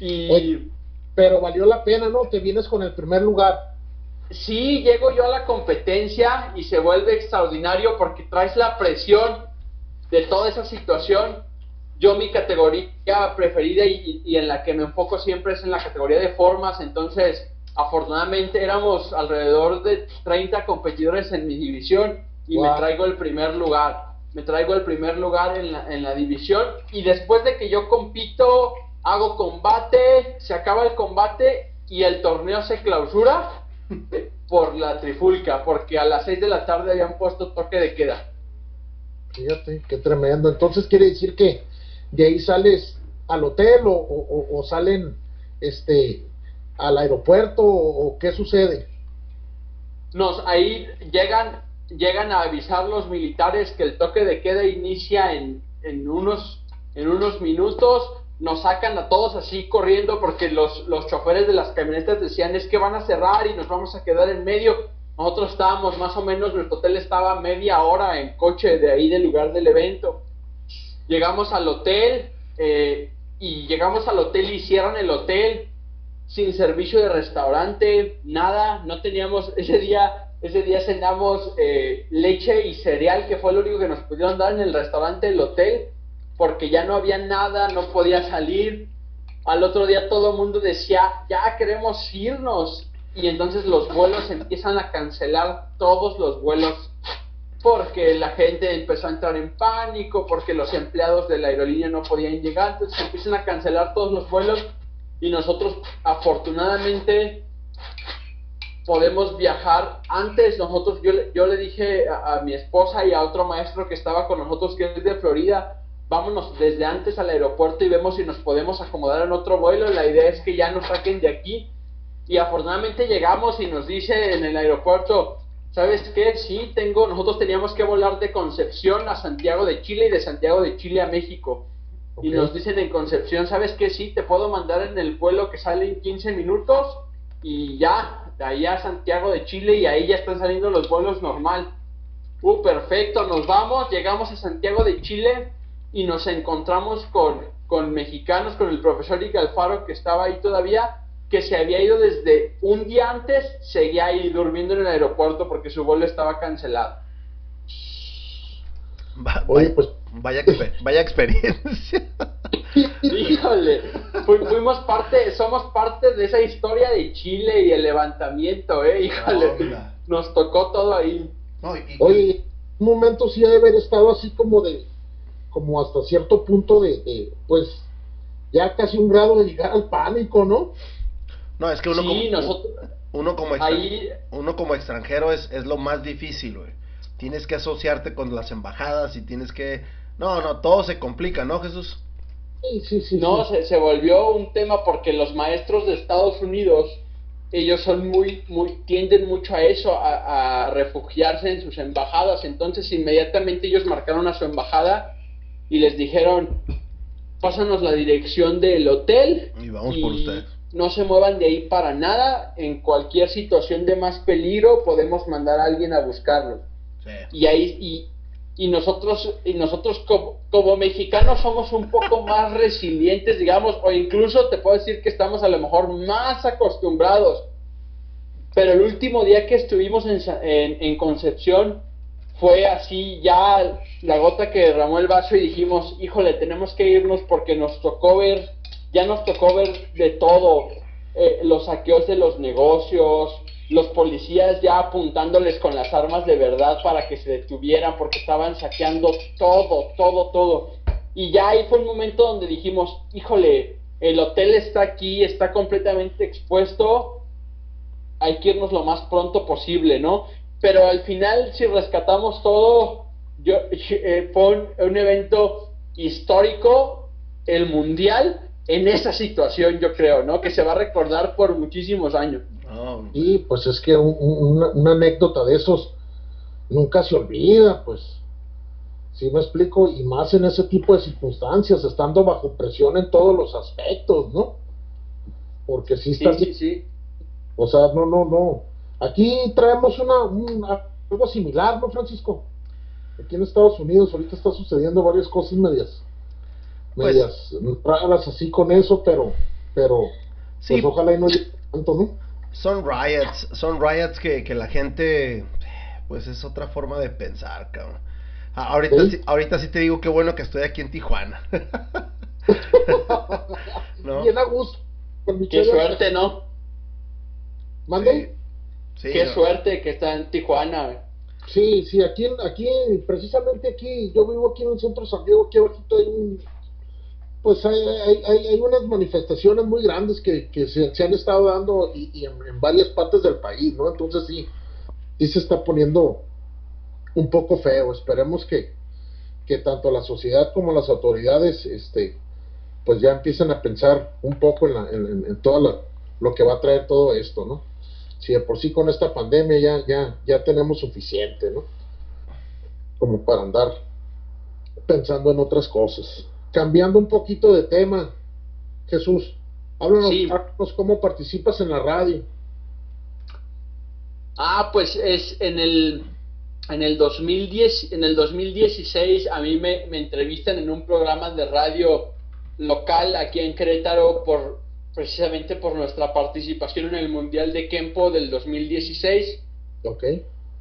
Y... pero valió la pena, ¿no? Te vienes con el primer lugar. Sí, llego yo a la competencia y se vuelve extraordinario porque traes la presión de toda esa situación yo mi categoría preferida y, en la que me enfoco siempre es en la categoría de formas, entonces afortunadamente éramos alrededor de 30 competidores en mi división y me traigo el primer lugar, me traigo el primer lugar en la, en la división y después de que yo compito, hago combate, se acaba el combate y el torneo se clausura por la trifulca, porque a las 6 de la tarde habían puesto toque de queda. Fíjate, qué tremendo. Entonces quiere decir que de ahí sales al hotel o, salen este al aeropuerto o, qué sucede nos ahí llegan llegan a avisar los militares que el toque de queda inicia en, en unos en unos minutos. Nos sacan a todos así corriendo porque los, los choferes de las camionetas decían es que van a cerrar y nos vamos a quedar en medio nosotros estábamos más o menos nuestro hotel estaba media hora en coche de ahí del lugar del evento Llegamos al hotel eh, y llegamos al hotel y cierran el hotel sin servicio de restaurante, nada, no teníamos ese día, ese día cenamos eh, leche y cereal que fue lo único que nos pudieron dar en el restaurante del hotel porque ya no había nada, no podía salir. Al otro día todo el mundo decía, ya queremos irnos. Y entonces los vuelos empiezan a cancelar todos los vuelos porque la gente empezó a entrar en pánico, porque los empleados de la aerolínea no podían llegar, entonces se empiezan a cancelar todos los vuelos y nosotros afortunadamente podemos viajar antes. Nosotros, yo, yo le dije a, mi esposa y a otro maestro que estaba con nosotros que es de Florida, vámonos desde antes al aeropuerto y vemos si nos podemos acomodar en otro vuelo. La idea es que ya nos saquen de aquí. Y afortunadamente llegamos y nos dice en el aeropuerto, ¿sabes qué? Sí, tengo, nosotros teníamos que volar de Concepción a Santiago de Chile y de Santiago de Chile a México. Y nos dicen en Concepción, ¿sabes qué? Sí, te puedo mandar en el vuelo que sale en 15 minutos y ya, de ahí a Santiago de Chile y ahí ya están saliendo los vuelos normal. Uh, perfecto, nos vamos, llegamos a Santiago de Chile y nos encontramos con, con mexicanos, con el profesor Igalfaro que estaba ahí todavía que se había ido desde un día antes, seguía ahí durmiendo en el aeropuerto porque su vuelo estaba cancelado. Oye, pues vaya, vaya experiencia. Híjole, fuimos parte, somos parte de esa historia de Chile y el levantamiento, eh, híjole, nos tocó todo ahí. Oye, un momento sí debe haber estado así como de, como hasta cierto punto de, de, pues, ya casi un grado de llegar al pánico, ¿no? No, es que uno, como, uno, como, uno como extranjero es, es lo más difícil, güey. Tienes que asociarte con las embajadas y tienes que... No, no, todo se complica, ¿no, Jesús? Sí, sí, sí. No, se, se volvió un tema porque los maestros de Estados Unidos, ellos son muy, muy, tienden mucho a eso, a, a refugiarse en sus embajadas. Entonces, inmediatamente ellos marcaron a su embajada y les dijeron, pásanos la dirección del hotel. Y vamos por ustedes no se muevan de ahí para nada. En cualquier situación de más peligro podemos mandar a alguien a buscarlo. Y ahí y, y nosotros y nosotros como, como, mexicanos somos un poco más resilientes, digamos, o incluso te puedo decir que estamos a lo mejor más acostumbrados. Pero el último día que estuvimos en, en, en Concepción fue así ya la gota que derramó el vaso y dijimos, híjole, tenemos que irnos porque nos tocó ver ya nos tocó ver de todo, eh, los saqueos de los negocios, los policías ya apuntándoles con las armas de verdad para que se detuvieran porque estaban saqueando todo, todo, todo. Y ya ahí fue un momento donde dijimos, híjole, el hotel está aquí, está completamente expuesto, hay que irnos lo más pronto posible, ¿no? Pero al final, si rescatamos todo, yo, eh, fue un, evento histórico, el mundial, en esa situación, yo creo, ¿no? Que se va a recordar por muchísimos años. Y pues es que una, anécdota de esos nunca se olvida, pues. si me explico? Y más en ese tipo de circunstancias, estando bajo presión en todos los aspectos, ¿no? Porque si está... Sí, sí, O sea, no, no, no. Aquí traemos una, algo similar, ¿no, Francisco? Aquí en Estados Unidos ahorita está sucediendo varias cosas medias, pues medias raras así con eso, pero, pero, sí. pues ojalá y no llegue tanto, ¿no? Son riots, son riots que, que la gente, pues es otra forma de pensar, cabrón. Ah, ahorita, ¿Sí? ahorita sí te digo qué bueno que estoy aquí en Tijuana. ¿No? Bien a gusto. Qué suerte, ¿no? ¿Mande? Sí, qué suerte que está en Tijuana. Sí, sí, aquí, aquí, precisamente aquí, yo vivo aquí en el centro de San Diego, aquí abajito hay un, pues hay, hay, hay, unas manifestaciones muy grandes que, que se, han estado dando y, en, varias partes del país, ¿no? Entonces sí, sí se está poniendo un poco feo. Esperemos que, que tanto la sociedad como las autoridades, este, pues ya empiecen a pensar un poco en, en todo lo que va a traer todo esto, ¿no? Si de por sí con esta pandemia ya, ya, ya tenemos suficiente, ¿no? Como para andar pensando en otras cosas cambiando un poquito de tema, Jesús, háblanos, cómo participas en la radio. Ah, pues es en el en el 2010 en el 2016 a mí me, me entrevistan en un programa de radio local aquí en Querétaro por precisamente por nuestra participación en el Mundial de Kempo del 2016. Ok.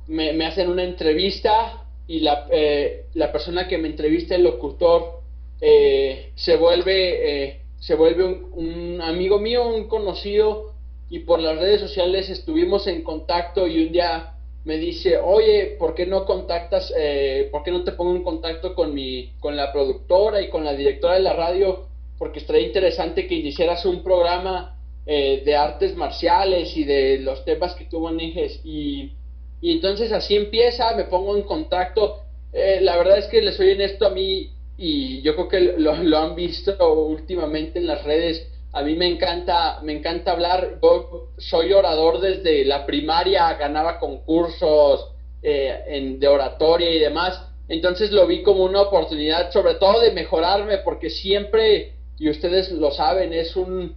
Me, me hacen una entrevista y la, eh, la persona que me entrevista, el locutor, eh, se vuelve, eh, se vuelve un, amigo mío, un conocido, y por las redes sociales estuvimos en contacto y un día me dice, oye, ¿por qué no contactas, eh, por qué no te pongo en contacto con, mi, con la productora y con la directora de la radio? Porque estaría interesante que iniciaras un programa de artes marciales y de los temas que tú manejes. Y, y entonces así empieza, me pongo en contacto. la verdad es que les soy en esto a mí y yo creo que lo, han visto últimamente en las redes. A mí me encanta, me encanta hablar. Yo soy orador desde la primaria, ganaba concursos eh, de oratoria y demás. Entonces lo vi como una oportunidad, sobre todo de mejorarme, porque siempre, y ustedes lo saben, es un,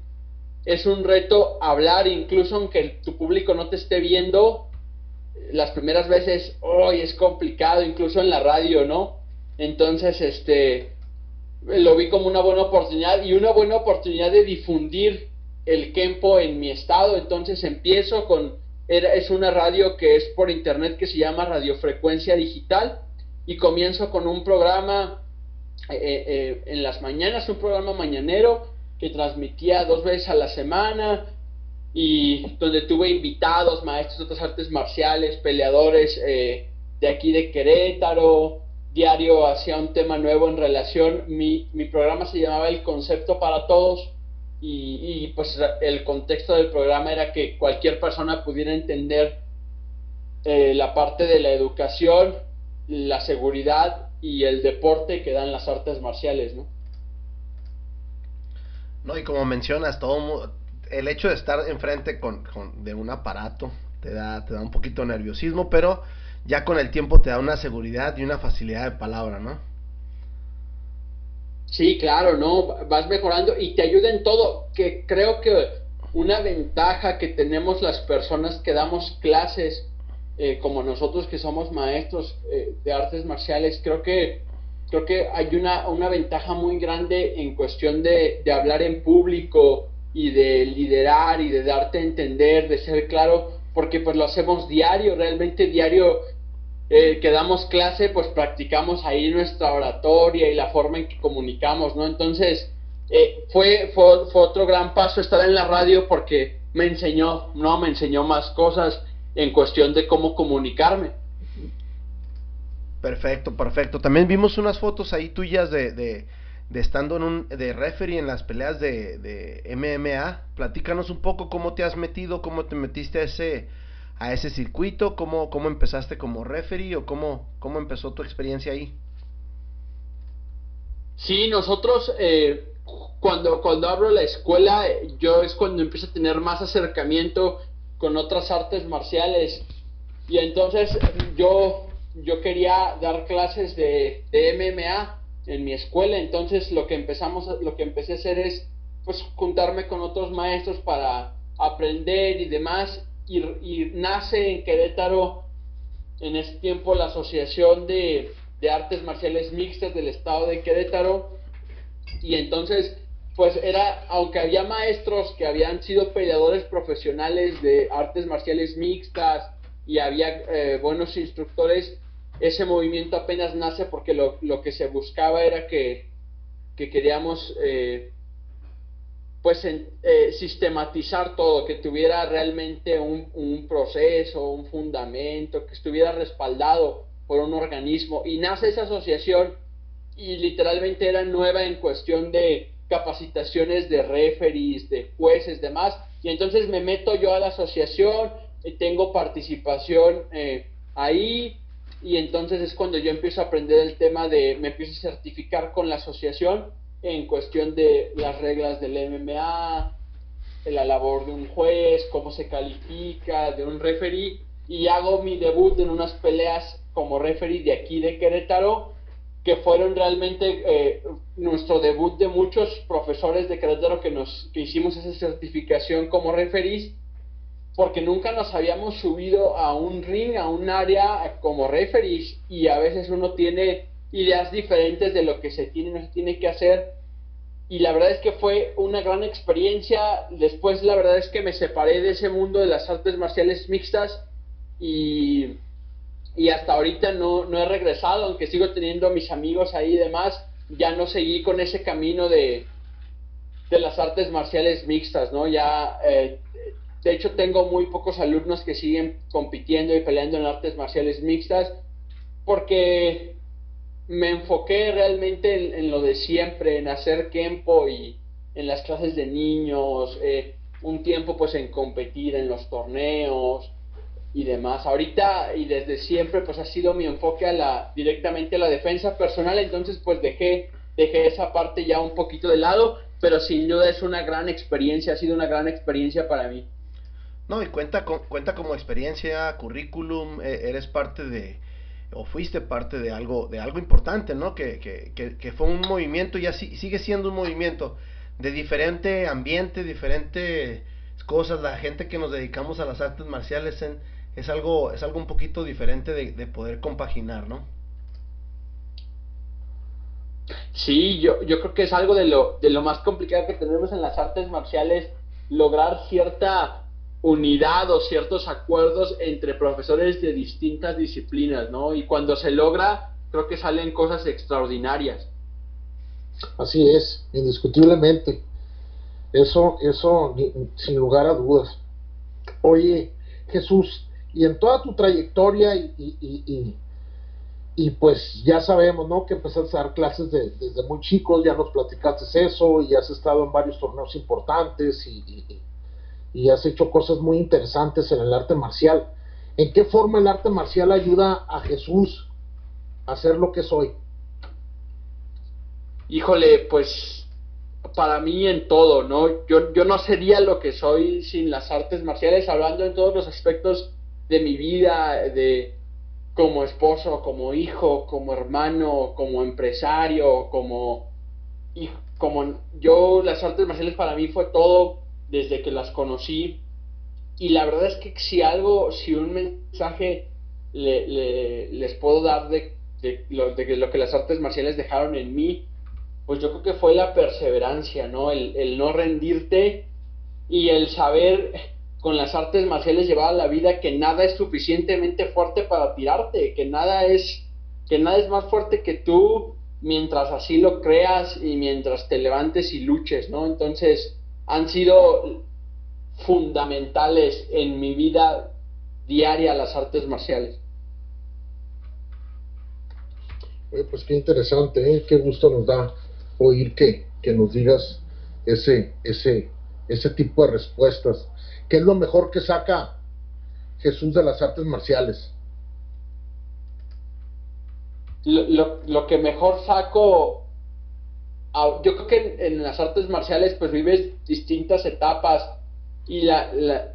es un reto hablar, incluso aunque tu público no te esté viendo. Las primeras veces, hoy es complicado, incluso en la radio, ¿no? Entonces, este, lo vi como una buena oportunidad y una buena oportunidad de difundir el Kempo en mi estado. Entonces empiezo con, es una radio que es por internet que se llama Radiofrecuencia Digital y comienzo con un programa eh, eh, eh, en las mañanas, un programa mañanero que transmitía dos veces a la semana y donde tuve invitados, maestros de otras artes marciales, peleadores de aquí de Querétaro, diario hacía un tema nuevo en relación, mi, mi programa se llamaba El Concepto para Todos y, pues el contexto del programa era que cualquier persona pudiera entender eh, la parte de la educación, la seguridad y el deporte que dan las artes marciales, ¿no? No, y como mencionas, todo el hecho de estar enfrente con, con, de un aparato te da, te da un poquito de nerviosismo, pero ya con el tiempo te da una seguridad y una facilidad de palabra, ¿no? Sí, claro, ¿no? Vas mejorando y te ayuda en todo, que creo que una ventaja que tenemos las personas que damos clases, eh, como nosotros que somos maestros eh, de artes marciales, creo que creo que hay una, una ventaja muy grande en cuestión de, de hablar en público y de liderar y de darte a entender, de ser claro, porque pues lo hacemos diario, realmente diario eh, que damos clase, pues practicamos ahí nuestra oratoria y la forma en que comunicamos, ¿no? Entonces, eh, fue, fue, fue, otro gran paso estar en la radio porque me enseñó, ¿no? Me enseñó más cosas en cuestión de cómo comunicarme. Perfecto, perfecto. También vimos unas fotos ahí tuyas de, de, de estando en un, de referee en las peleas de, de MMA. Platícanos un poco cómo te has metido, cómo te metiste a ese, a ese circuito, cómo, cómo empezaste como referee o cómo, cómo empezó tu experiencia ahí. Sí, nosotros eh, cuando, cuando abro la escuela, yo es cuando empiezo a tener más acercamiento con otras artes marciales. Y entonces yo, yo quería dar clases de, de MMA en mi escuela, entonces lo que empezamos, lo que empecé a hacer es pues juntarme con otros maestros para aprender y demás, y, y nace en Querétaro en ese tiempo la Asociación de, de Artes Marciales Mixtas del Estado de Querétaro, y entonces pues era, aunque había maestros que habían sido peleadores profesionales de artes marciales mixtas y había eh, buenos instructores, ese movimiento apenas nace porque lo, lo que se buscaba era que, que queríamos eh, pues eh, sistematizar todo, que tuviera realmente un, proceso, un fundamento, que estuviera respaldado por un organismo. Y nace esa asociación y literalmente era nueva en cuestión de capacitaciones de referees, de jueces, demás. Y entonces me meto yo a la asociación, tengo participación eh, ahí, y entonces es cuando yo empiezo a aprender el tema de, me empiezo a certificar con la asociación en cuestión de las reglas del MMA, la labor de un juez, cómo se califica, de un referee, y hago mi debut en unas peleas como referee de aquí de Querétaro, que fueron realmente eh, nuestro debut de muchos profesores de Querétaro que, nos, que hicimos esa certificación como referees, porque nunca nos habíamos subido a un ring, a un área como referees, y a veces uno tiene ideas diferentes de lo que se tiene no se tiene que hacer, y la verdad es que fue una gran experiencia, después la verdad es que me separé de ese mundo de las artes marciales mixtas, y y hasta ahorita no, no he regresado, aunque sigo teniendo a mis amigos ahí y demás, ya no seguí con ese camino de, de las artes marciales mixtas, ¿no? Ya, eh, de hecho, tengo muy pocos alumnos que siguen compitiendo y peleando en artes marciales mixtas, porque me enfoqué realmente en, lo de siempre, en hacer kempo y en las clases de niños, eh, un tiempo pues en competir en los torneos, y demás. Ahorita y desde siempre pues ha sido mi enfoque a la directamente a la defensa personal, entonces pues dejé dejé esa parte ya un poquito de lado, pero sin duda es una gran experiencia, ha sido una gran experiencia para mí. No, y cuenta cuenta como experiencia, currículum, e, eres parte de o fuiste parte de algo de algo importante, ¿no? Que, que, que, fue un movimiento y así sigue siendo un movimiento de diferente ambiente, diferentes cosas, la gente que nos dedicamos a las artes marciales es algo, es algo un poquito diferente de, poder compaginar, ¿no? Sí, yo, yo creo que es algo de lo, de lo más complicado que tenemos en las artes marciales, lograr cierta unidad o ciertos acuerdos entre profesores de distintas disciplinas, ¿no? Y cuando se logra, creo que salen cosas extraordinarias. Así es, indiscutiblemente. Eso, eso, sin lugar a dudas. Oye, Jesús, y en toda tu trayectoria y, y, y, pues ya sabemos, ¿no? Que empezaste a dar clases desde muy chicos, ya nos platicaste eso y has estado en varios torneos importantes y, y, has hecho cosas muy interesantes en el arte marcial. ¿En qué forma el arte marcial ayuda a Jesús a ser lo que soy? Híjole, pues para mí en todo, ¿no? Yo, yo no sería lo que soy sin las artes marciales, hablando en todos los aspectos de mi vida, de como esposo, como hijo, como hermano, como empresario, como como yo las artes marciales para mí fue todo desde que las conocí y la verdad es que si algo, si un mensaje le, les puedo dar de, de, lo, de lo que las artes marciales dejaron en mí, pues yo creo que fue la perseverancia, ¿no? El, el no rendirte y el saber con las artes marciales llevar a la vida que nada es suficientemente fuerte para tirarte, que nada es que nada es más fuerte que tú mientras así lo creas y mientras te levantes y luches, ¿no? Entonces, han sido fundamentales en mi vida diaria las artes marciales. pues qué interesante, ¿eh? qué gusto nos da oír que, que nos digas ese, ese, ese tipo de respuestas. ¿Qué es lo mejor que saca Jesús de las artes marciales? Lo, lo, que mejor saco, yo creo que en, las artes marciales pues vives distintas etapas y la, la,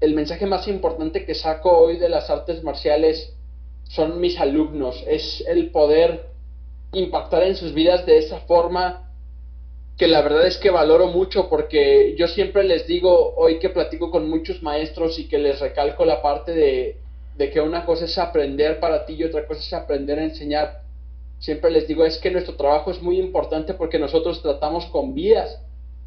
el mensaje más importante que saco hoy de las artes marciales son mis alumnos, es el poder impactar en sus vidas de esa forma que la verdad es que valoro mucho porque yo siempre les digo hoy que platico con muchos maestros y que les recalco la parte de, de que una cosa es aprender para ti y otra cosa es aprender a enseñar. Siempre les digo es que nuestro trabajo es muy importante porque nosotros tratamos con vidas,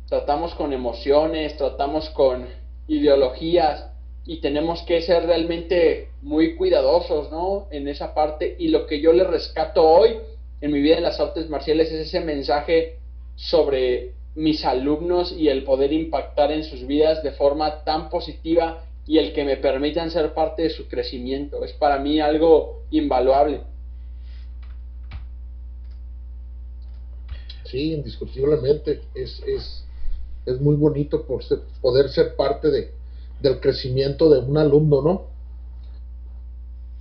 tratamos con emociones, tratamos con ideologías y tenemos que ser realmente muy cuidadosos, ¿no? En esa parte y lo que yo les rescato hoy en mi vida en las artes marciales es ese mensaje sobre mis alumnos y el poder impactar en sus vidas de forma tan positiva y el que me permitan ser parte de su crecimiento. Es para mí algo invaluable. Sí, indiscutiblemente. Es, es, es muy bonito por poder ser parte de, del crecimiento de un alumno, ¿no?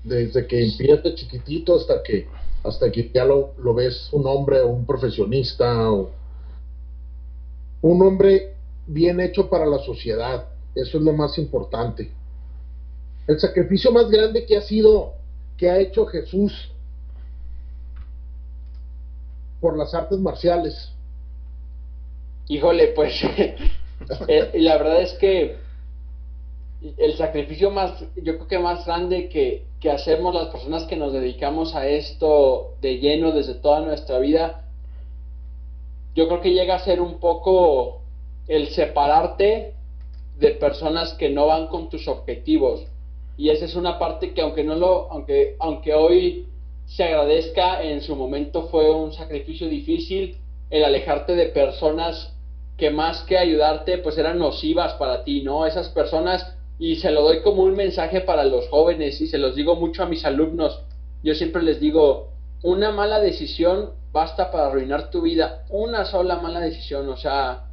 Desde que empieza chiquitito hasta que hasta que ya lo, lo ves un hombre o un profesionista o un hombre bien hecho para la sociedad. Eso es lo más importante. El sacrificio más grande que ha sido, que ha hecho Jesús por las artes marciales. Híjole, pues eh, la verdad es que el sacrificio más, yo creo que más grande que, que hacemos las personas que nos dedicamos a esto de lleno desde toda nuestra vida, yo creo que llega a ser un poco el separarte de personas que no van con tus objetivos. Y esa es una parte que aunque no lo, aunque, aunque hoy se agradezca, en su momento fue un sacrificio difícil el alejarte de personas que más que ayudarte, pues eran nocivas para ti, ¿no? Esas personas, y se lo doy como un mensaje para los jóvenes, y se los digo mucho a mis alumnos, yo siempre les digo, una mala decisión basta para arruinar tu vida. Una sola mala decisión, o sea,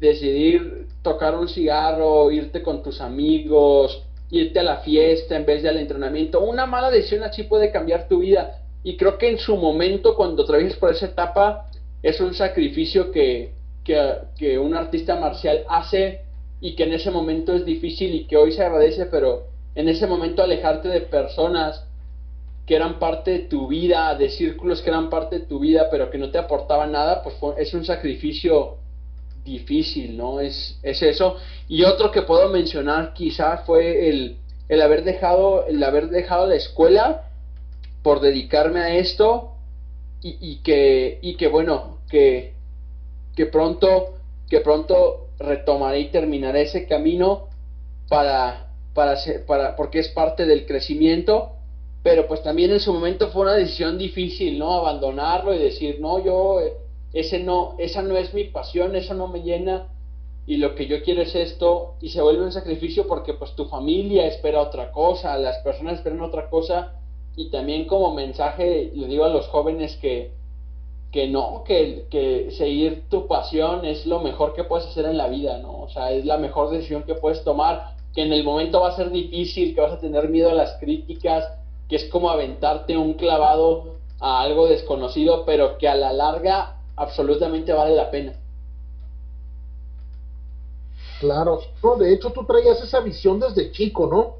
decidir tocar un cigarro, irte con tus amigos, irte a la fiesta en vez de al entrenamiento. Una mala decisión así puede cambiar tu vida. Y creo que en su momento, cuando atravieses por esa etapa, es un sacrificio que, que, un artista marcial hace y que en ese momento es difícil y que hoy se agradece, pero en ese momento alejarte de personas que eran parte de tu vida, de círculos que eran parte de tu vida, pero que no te aportaban nada, pues es un sacrificio difícil, ¿no? Es, es eso. Y otro que puedo mencionar quizás fue el, el haber dejado, el haber dejado la escuela por dedicarme a esto y, y que, y que bueno, que, que pronto, que pronto retomaré y terminaré ese camino para, para, ser, para, porque es parte del crecimiento pero pues también en su momento fue una decisión difícil, ¿no? Abandonarlo y decir, no, yo, eh, ese no, esa no es mi pasión, eso no me llena y lo que yo quiero es esto y se vuelve un sacrificio porque pues tu familia espera otra cosa, las personas esperan otra cosa y también como mensaje le digo a los jóvenes que, que no, que, que seguir tu pasión es lo mejor que puedes hacer en la vida, ¿no? O sea, es la mejor decisión que puedes tomar, que en el momento va a ser difícil, que vas a tener miedo a las críticas, que es como aventarte un clavado a algo desconocido, pero que a la larga absolutamente vale la pena. Claro, no, de hecho tú traías esa visión desde chico, ¿no?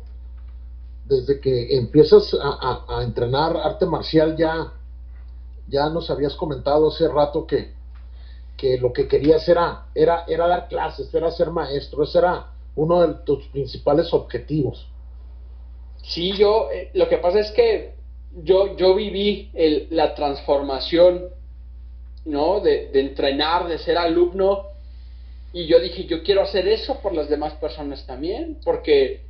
Desde que empiezas a, entrenar arte marcial ya, ya nos habías comentado hace rato que, que lo que querías era, era, era dar clases, era ser maestro, ese era uno de tus principales objetivos. Sí, yo, eh, lo que pasa es que yo, yo viví el, la transformación, ¿no? De, de, entrenar, de ser alumno, y yo dije, yo quiero hacer eso por las demás personas también, porque,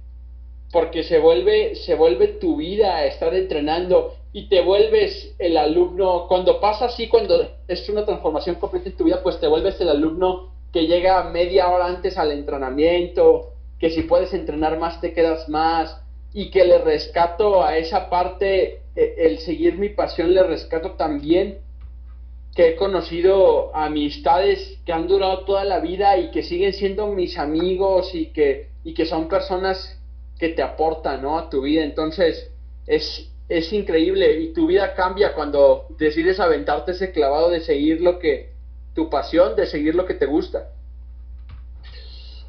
porque se vuelve, se vuelve tu vida estar entrenando y te vuelves el alumno, cuando pasa así, cuando es una transformación completa en tu vida, pues te vuelves el alumno que llega media hora antes al entrenamiento, que si puedes entrenar más te quedas más, y que le rescato a esa parte, e, el seguir mi pasión, le rescato también que he conocido amistades que han durado toda la vida y que siguen siendo mis amigos y que, y que son personas que te aportan ¿no? a tu vida. Entonces, es, es increíble y tu vida cambia cuando decides aventarte ese clavado de seguir lo que, tu pasión, de seguir lo que te gusta.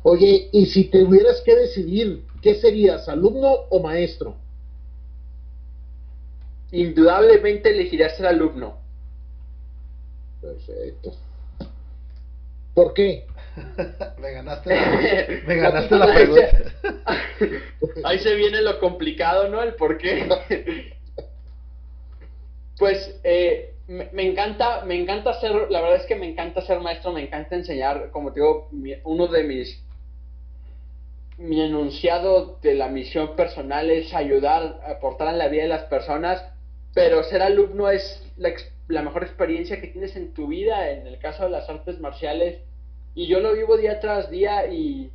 Oye, y si te hubieras que decidir, ¿qué serías, alumno o maestro? Indudablemente elegiría ser alumno. Perfecto. ¿Por qué? me ganaste la, me ganaste la pregunta. Ahí se viene lo complicado, ¿no? El por qué. Pues eh, me, encanta, me encanta ser, la verdad es que me encanta ser maestro, me encanta enseñar, como te digo, uno de mis, mi enunciado de la misión personal es ayudar, aportar en la vida de las personas, pero ser alumno es la, la mejor experiencia que tienes en tu vida, en el caso de las artes marciales, y yo lo vivo día tras día y,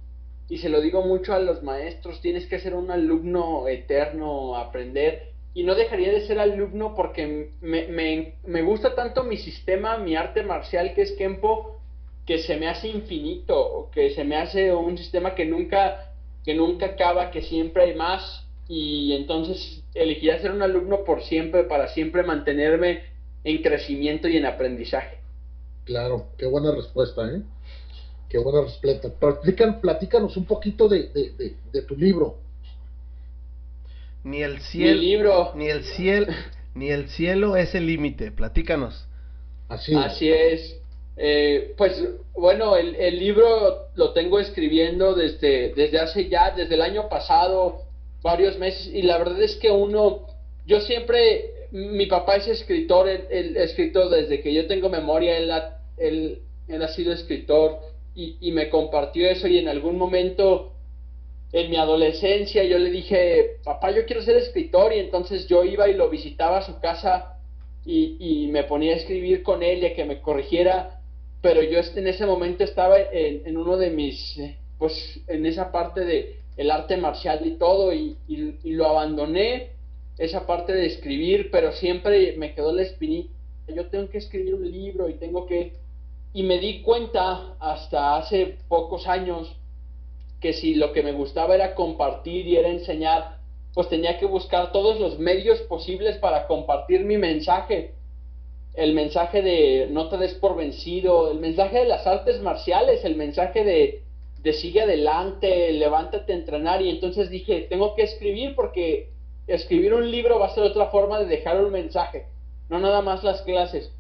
y se lo digo mucho a los maestros, tienes que ser un alumno eterno, aprender, y no dejaría de ser alumno porque me, me, me, gusta tanto mi sistema, mi arte marcial que es Kempo, que se me hace infinito, que se me hace un sistema que nunca, que nunca acaba, que siempre hay más, y entonces elegiría ser un alumno por siempre, para siempre mantenerme en crecimiento y en aprendizaje. Claro, qué buena respuesta, ¿eh? Qué buena respuesta. platícanos un poquito de, de, de tu libro. Ni el cielo. Ni el cielo. Ni el cielo es el límite. Platícanos. Así. Así es. Eh, pues bueno, el, el, libro lo tengo escribiendo desde, desde hace ya, desde el año pasado, varios meses, y la verdad es que uno, yo siempre, mi papá es escritor, él, escrito desde que yo tengo memoria, él ha, él, él ha sido escritor y, y me compartió eso y en algún momento en mi adolescencia yo le dije, papá, yo quiero ser escritor y entonces yo iba y lo visitaba a su casa y, me ponía a escribir con él y a que me corrigiera, pero yo en ese momento estaba en, uno de mis, pues en esa parte de el arte marcial y todo y, y, lo abandoné, esa parte de escribir, pero siempre me quedó la espinita, yo tengo que escribir un libro y tengo que... Y me di cuenta hasta hace pocos años que si lo que me gustaba era compartir y era enseñar, pues tenía que buscar todos los medios posibles para compartir mi mensaje. El mensaje de no te des por vencido, el mensaje de las artes marciales, el mensaje de, de sigue adelante, levántate a entrenar. Y entonces dije, tengo que escribir porque escribir un libro va a ser otra forma de dejar un mensaje, no nada más las clases.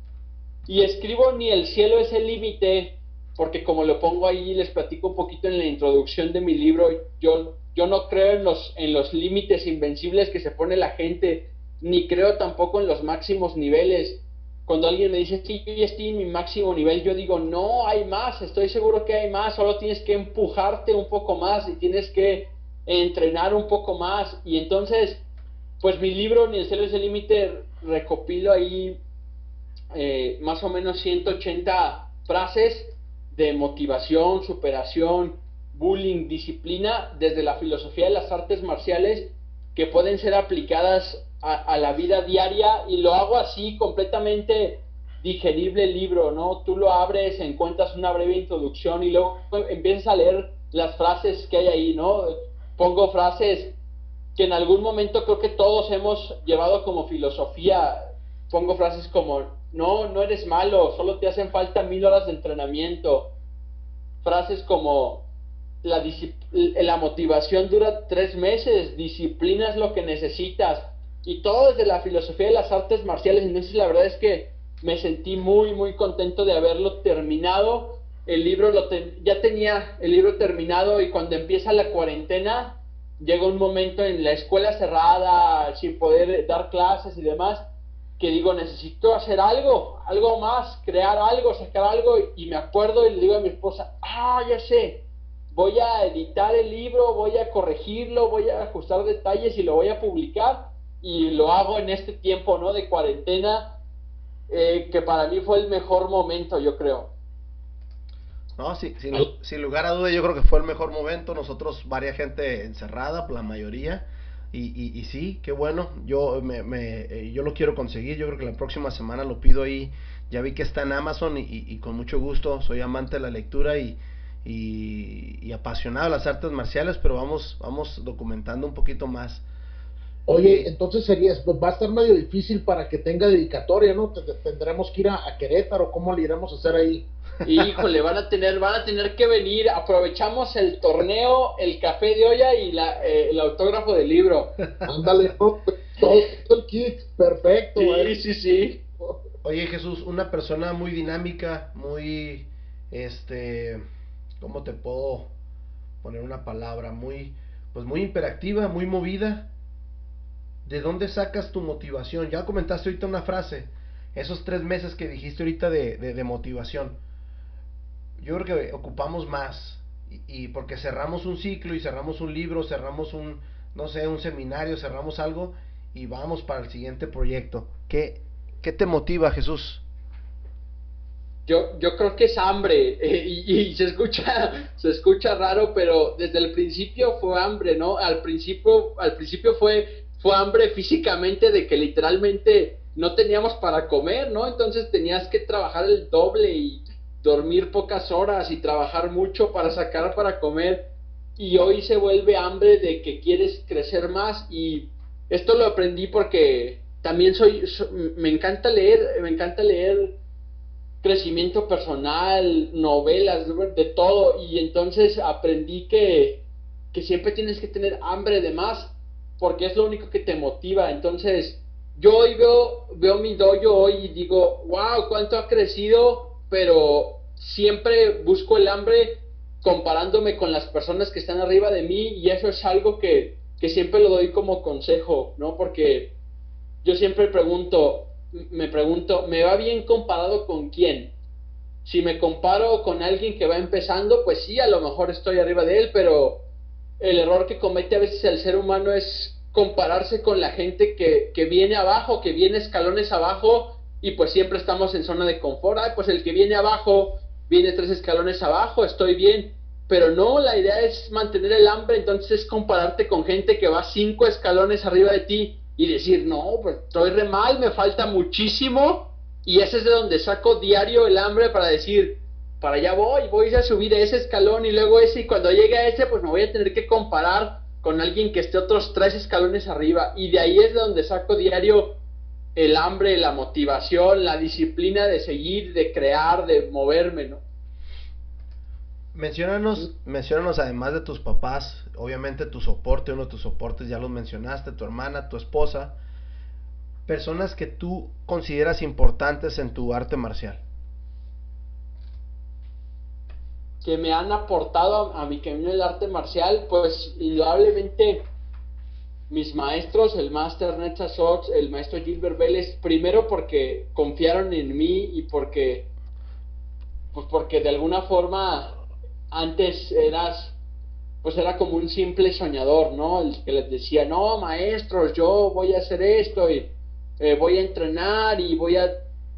Y escribo ni el cielo es el límite, porque como lo pongo ahí, les platico un poquito en la introducción de mi libro, yo, yo no creo en los, en los límites invencibles que se pone la gente, ni creo tampoco en los máximos niveles. Cuando alguien me dice, sí, yo estoy en mi máximo nivel, yo digo, no, hay más, estoy seguro que hay más, solo tienes que empujarte un poco más y tienes que entrenar un poco más. Y entonces, pues mi libro, Ni el cielo es el límite, recopilo ahí eh, más o menos 180 frases de motivación, superación, bullying, disciplina, desde la filosofía de las artes marciales que pueden ser aplicadas a, la vida diaria y lo hago así completamente digerible el libro, ¿no? Tú lo abres, encuentras una breve introducción y luego empiezas a leer las frases que hay ahí, ¿no? Pongo frases que en algún momento creo que todos hemos llevado como filosofía. Pongo frases como no, no eres malo, solo te hacen falta mil horas de entrenamiento. Frases como la, la motivación dura tres meses, disciplina es lo que necesitas. Y todo desde la filosofía de las artes marciales. Entonces la verdad es que me sentí muy, muy contento de haberlo terminado. El libro lo ya tenía el libro terminado y cuando empieza la cuarentena, llega un momento en la escuela cerrada, sin poder dar clases y demás, que digo, necesito hacer algo, algo más, crear algo, sacar algo, y me acuerdo y le digo a mi esposa, ah, ya sé, voy a editar el libro, voy a corregirlo, voy a ajustar detalles y lo voy a publicar, y lo hago en este tiempo, ¿no? De cuarentena, eh, que para mí fue el mejor momento, yo creo. No, sí, sin, sin lugar a duda, yo creo que fue el mejor momento. Nosotros, varias gente encerrada, la mayoría, y, y, sí, qué bueno. Yo, me, me, eh, yo lo quiero conseguir. Yo creo que la próxima semana lo pido ahí Ya vi que está en Amazon y, con mucho gusto, soy amante de la lectura y, y, apasionado de las artes marciales, pero vamos, vamos documentando un poquito más. Oye, entonces sería, pues va a estar medio difícil para que tenga dedicatoria, ¿no? Tendremos que ir a, a Querétaro, ¿cómo le iremos a hacer ahí? Híjole, van a tener, van a tener que venir. Aprovechamos el torneo, el café de olla y la, eh, el autógrafo del libro. Ándale, todo, el kit, perfecto. Sí, sí, sí. Oye, Jesús, una persona muy dinámica, muy, este, ¿cómo te puedo poner una palabra? Muy, pues muy hiperactiva, muy movida. ¿De dónde sacas tu motivación? Ya comentaste ahorita una frase, esos tres meses que dijiste ahorita de, de motivación yo creo que ocupamos más. Y, porque cerramos un ciclo y cerramos un libro, cerramos un, no sé, un seminario, cerramos algo y vamos para el siguiente proyecto. ¿Qué, qué te motiva, Jesús? Yo, yo creo que es hambre eh, y, se escucha se escucha raro pero desde el principio fue hambre no al principio al principio fue fue hambre físicamente de que literalmente no teníamos para comer no entonces tenías que trabajar el doble y dormir pocas horas y trabajar mucho para sacar para comer y hoy se vuelve hambre de que quieres crecer más y esto lo aprendí porque también soy, me encanta leer, me encanta leer crecimiento personal, novelas, de todo y entonces aprendí que, que siempre tienes que tener hambre de más porque es lo único que te motiva, entonces yo hoy veo, veo mi dojo hoy y digo, wow, cuánto ha crecido pero siempre busco el hambre comparándome con las personas que están arriba de mí y eso es algo que, que siempre lo doy como consejo, ¿no? Porque yo siempre pregunto, me pregunto, ¿me va bien comparado con quién? Si me comparo con alguien que va empezando, pues sí, a lo mejor estoy arriba de él, pero el error que comete a veces el ser humano es compararse con la gente que, que viene abajo, que viene escalones abajo y pues siempre estamos en zona de confort. Ay, pues el que viene abajo, viene tres escalones abajo, estoy bien. Pero no, la idea es mantener el hambre, entonces es compararte con gente que va cinco escalones arriba de ti y decir, no, pues estoy re mal, me falta muchísimo. Y ese es de donde saco diario el hambre para decir, para allá voy, voy a subir ese escalón y luego ese, y cuando llegue a ese, pues me voy a tener que comparar con alguien que esté otros tres escalones arriba. Y de ahí es de donde saco diario el hambre, la motivación, la disciplina de seguir, de crear, de moverme, ¿no? Menciónanos, menciónanos además de tus papás, obviamente tu soporte, uno de tus soportes ya los mencionaste, tu hermana, tu esposa, personas que tú consideras importantes en tu arte marcial. Que me han aportado a, a mi camino del arte marcial, pues indudablemente mis maestros, el Master Netza Sox, el maestro Gilbert Vélez, primero porque confiaron en mí y porque, pues porque de alguna forma antes eras, pues era como un simple soñador, ¿no? El que les decía, no, maestros, yo voy a hacer esto y eh, voy a entrenar y voy a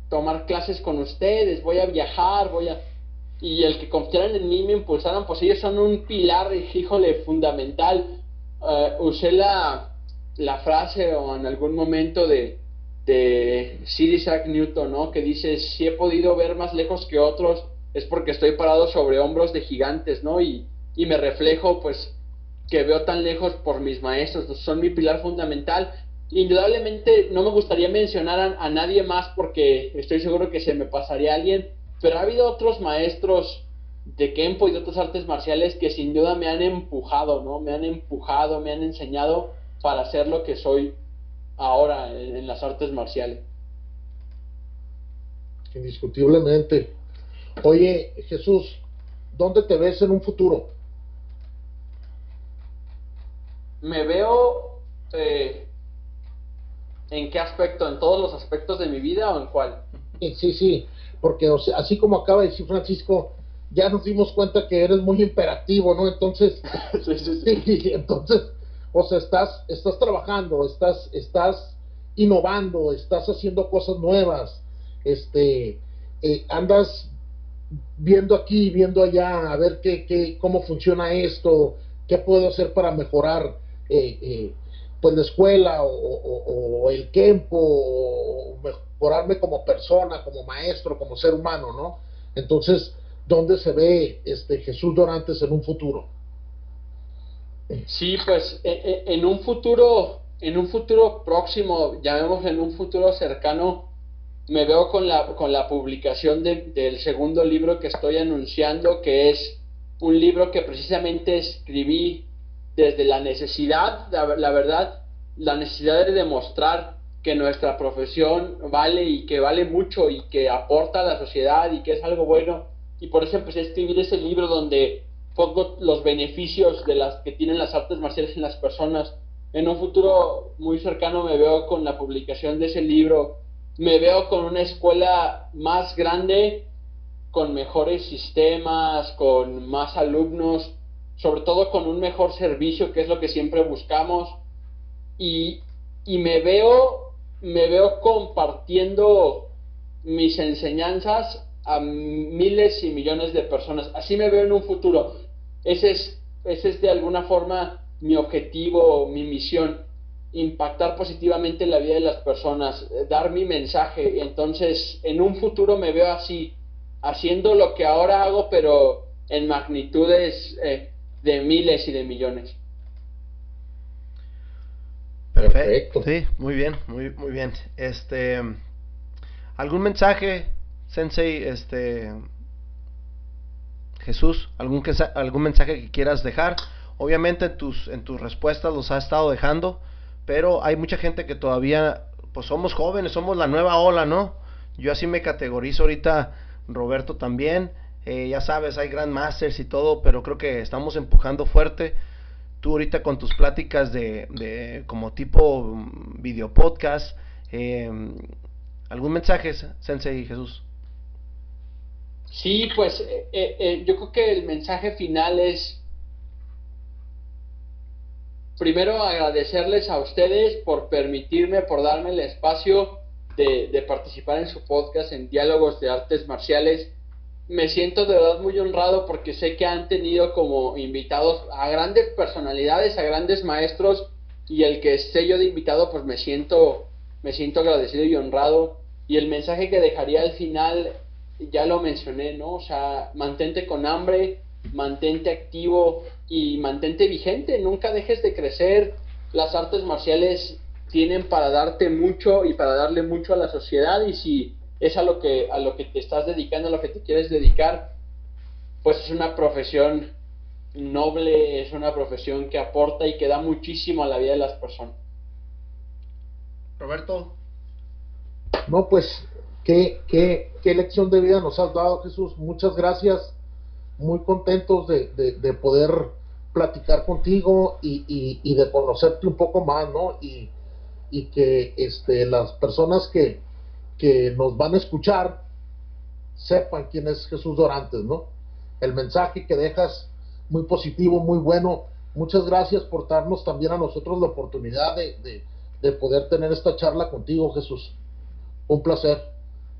tomar clases con ustedes, voy a viajar, voy a... Y el que confiaran en mí me impulsaran, pues ellos son un pilar, híjole, fundamental uh, usé la, la, frase o en algún momento de, de Sir Isaac Newton, ¿no? Que dice, si he podido ver más lejos que otros, es porque estoy parado sobre hombros de gigantes, ¿no? Y, y me reflejo, pues, que veo tan lejos por mis maestros, son mi pilar fundamental. Indudablemente no me gustaría mencionar a, nadie más porque estoy seguro que se me pasaría alguien, pero ha habido otros maestros de Kempo y de otras artes marciales que sin duda me han empujado, ¿no? Me han empujado, me han enseñado para ser lo que soy ahora en, las artes marciales. Indiscutiblemente. Oye, Jesús, ¿dónde te ves en un futuro? Me veo eh, en qué aspecto, en todos los aspectos de mi vida o en cuál. Sí, sí, porque así como acaba de decir Francisco, ya nos dimos cuenta que eres muy imperativo, ¿no? Entonces, sí, entonces, o sea, estás, estás trabajando, estás, estás innovando, estás haciendo cosas nuevas, este, eh, andas viendo aquí, viendo allá, a ver qué, qué, cómo funciona esto, qué puedo hacer para mejorar, eh, eh, pues la escuela o, el campo, o, mejorarme como persona, como maestro, como ser humano, ¿no? Entonces, ¿dónde se ve este Jesús Dorantes en un futuro? Sí, pues e, e, en un futuro, en un futuro próximo, llamemos en un futuro cercano, me veo con la, con la publicación del segundo libro que estoy anunciando, que es un libro que precisamente escribí desde la necesidad, la, verdad, la necesidad de demostrar que nuestra profesión vale y que vale mucho y que aporta a la sociedad y que es algo bueno. Y por eso empecé a escribir ese libro donde pongo los beneficios de las que tienen las artes marciales en las personas. En un futuro muy cercano me veo con la publicación de ese libro, me veo con una escuela más grande, con mejores sistemas, con más alumnos, sobre todo con un mejor servicio, que es lo que siempre buscamos. Y, y me veo, me veo compartiendo mis enseñanzas a miles y millones de personas. Así me veo en un futuro. Ese es, ese es de alguna forma mi objetivo, mi misión, impactar positivamente la vida de las personas, eh, dar mi mensaje. Entonces, en un futuro me veo así, haciendo lo que ahora hago, pero en magnitudes eh, de miles y de millones. Perfecto. Sí, muy bien, muy, muy bien. Este, ¿algún mensaje, Sensei, este, Jesús, algún, algún mensaje que quieras dejar? Obviamente en tus, en tus respuestas los ha estado dejando, pero hay mucha gente que todavía, pues somos jóvenes, somos la nueva ola, ¿no? Yo así me categorizo ahorita, Roberto también, eh, ya sabes, hay Grandmasters y todo, pero creo que estamos empujando fuerte. Tú ahorita con tus pláticas de, de como tipo mm, video podcast, eh, ¿algún mensaje, Sensei Jesús? Sí, pues eh, yo creo que el mensaje final es primero agradecerles a ustedes por permitirme, por darme el espacio de, de participar en su podcast en Diálogos de Artes Marciales. Me siento de verdad muy honrado porque sé que han tenido como invitados a grandes personalidades, a grandes maestros y el que esté yo de invitado pues me siento me siento agradecido y honrado. Y el mensaje que dejaría al final ya lo mencioné, ¿no? O sea, mantente con hambre, mantente activo y mantente vigente, nunca dejes de crecer. Las artes marciales tienen para darte mucho y para darle mucho a la sociedad y si es a lo que a lo que te estás dedicando, a lo que te quieres dedicar, pues es una profesión noble, es una profesión que aporta y que da muchísimo a la vida de las personas. Roberto. No, pues qué, qué, qué lección de vida nos has dado, Jesús. Muchas gracias. Muy contentos de, de, poder platicar contigo y, y, y, de conocerte un poco más, ¿no? Y, y que este, las personas que, que nos van a escuchar sepan quién es Jesús Dorantes, ¿no? El mensaje que dejas muy positivo, muy bueno. Muchas gracias por darnos también a nosotros la oportunidad de, de, poder tener esta charla contigo, Jesús. Un placer.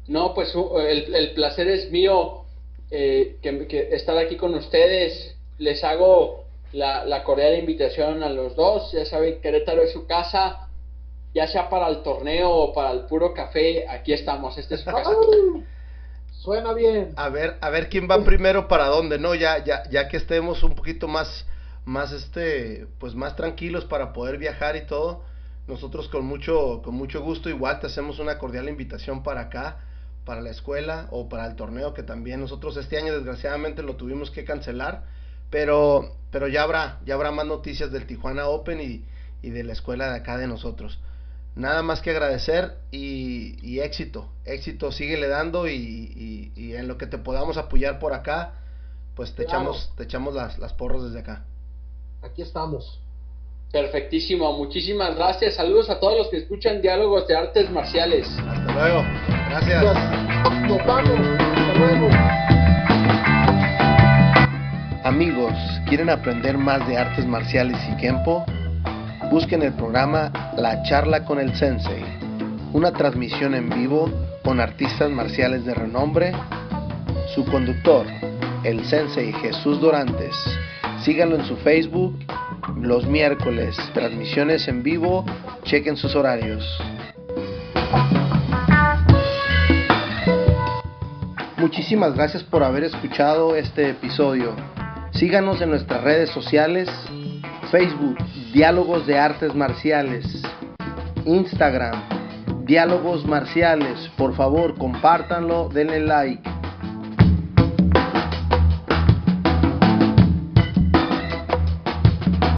No, pues el, el placer es mío eh, que, estar aquí con ustedes. Les hago la, la cordial invitación a los dos. Ya saben, Querétaro es su casa ya sea para el torneo o para el puro café, aquí estamos, este es Suena bien. A ver, a ver quién va primero para dónde, ¿no? Ya, ya, ya que estemos un poquito más, más este, pues más tranquilos para poder viajar y todo. Nosotros con mucho, con mucho gusto igual te hacemos una cordial invitación para acá, para la escuela o para el torneo que también nosotros este año desgraciadamente lo tuvimos que cancelar, pero, pero ya habrá, ya habrá más noticias del Tijuana Open y, y de la escuela de acá de nosotros nada más que agradecer y, éxito, éxito, síguele dando y, en lo que te podamos apoyar por acá, pues te echamos, te echamos las, las porras desde acá. Aquí estamos. Perfectísimo, muchísimas gracias, saludos a todos los que escuchan diálogos de artes marciales. Hasta luego, gracias. Nos vamos, hasta luego. Amigos, ¿quieren aprender más de artes marciales y tiempo? Busquen el programa La charla con el Sensei, una transmisión en vivo con artistas marciales de renombre. Su conductor, el Sensei Jesús Dorantes. Síganlo en su Facebook los miércoles, transmisiones en vivo, chequen sus horarios. Muchísimas gracias por haber escuchado este episodio. Síganos en nuestras redes sociales, Facebook, Diálogos de Artes Marciales, Instagram, Diálogos Marciales. Por favor, compártanlo, denle like.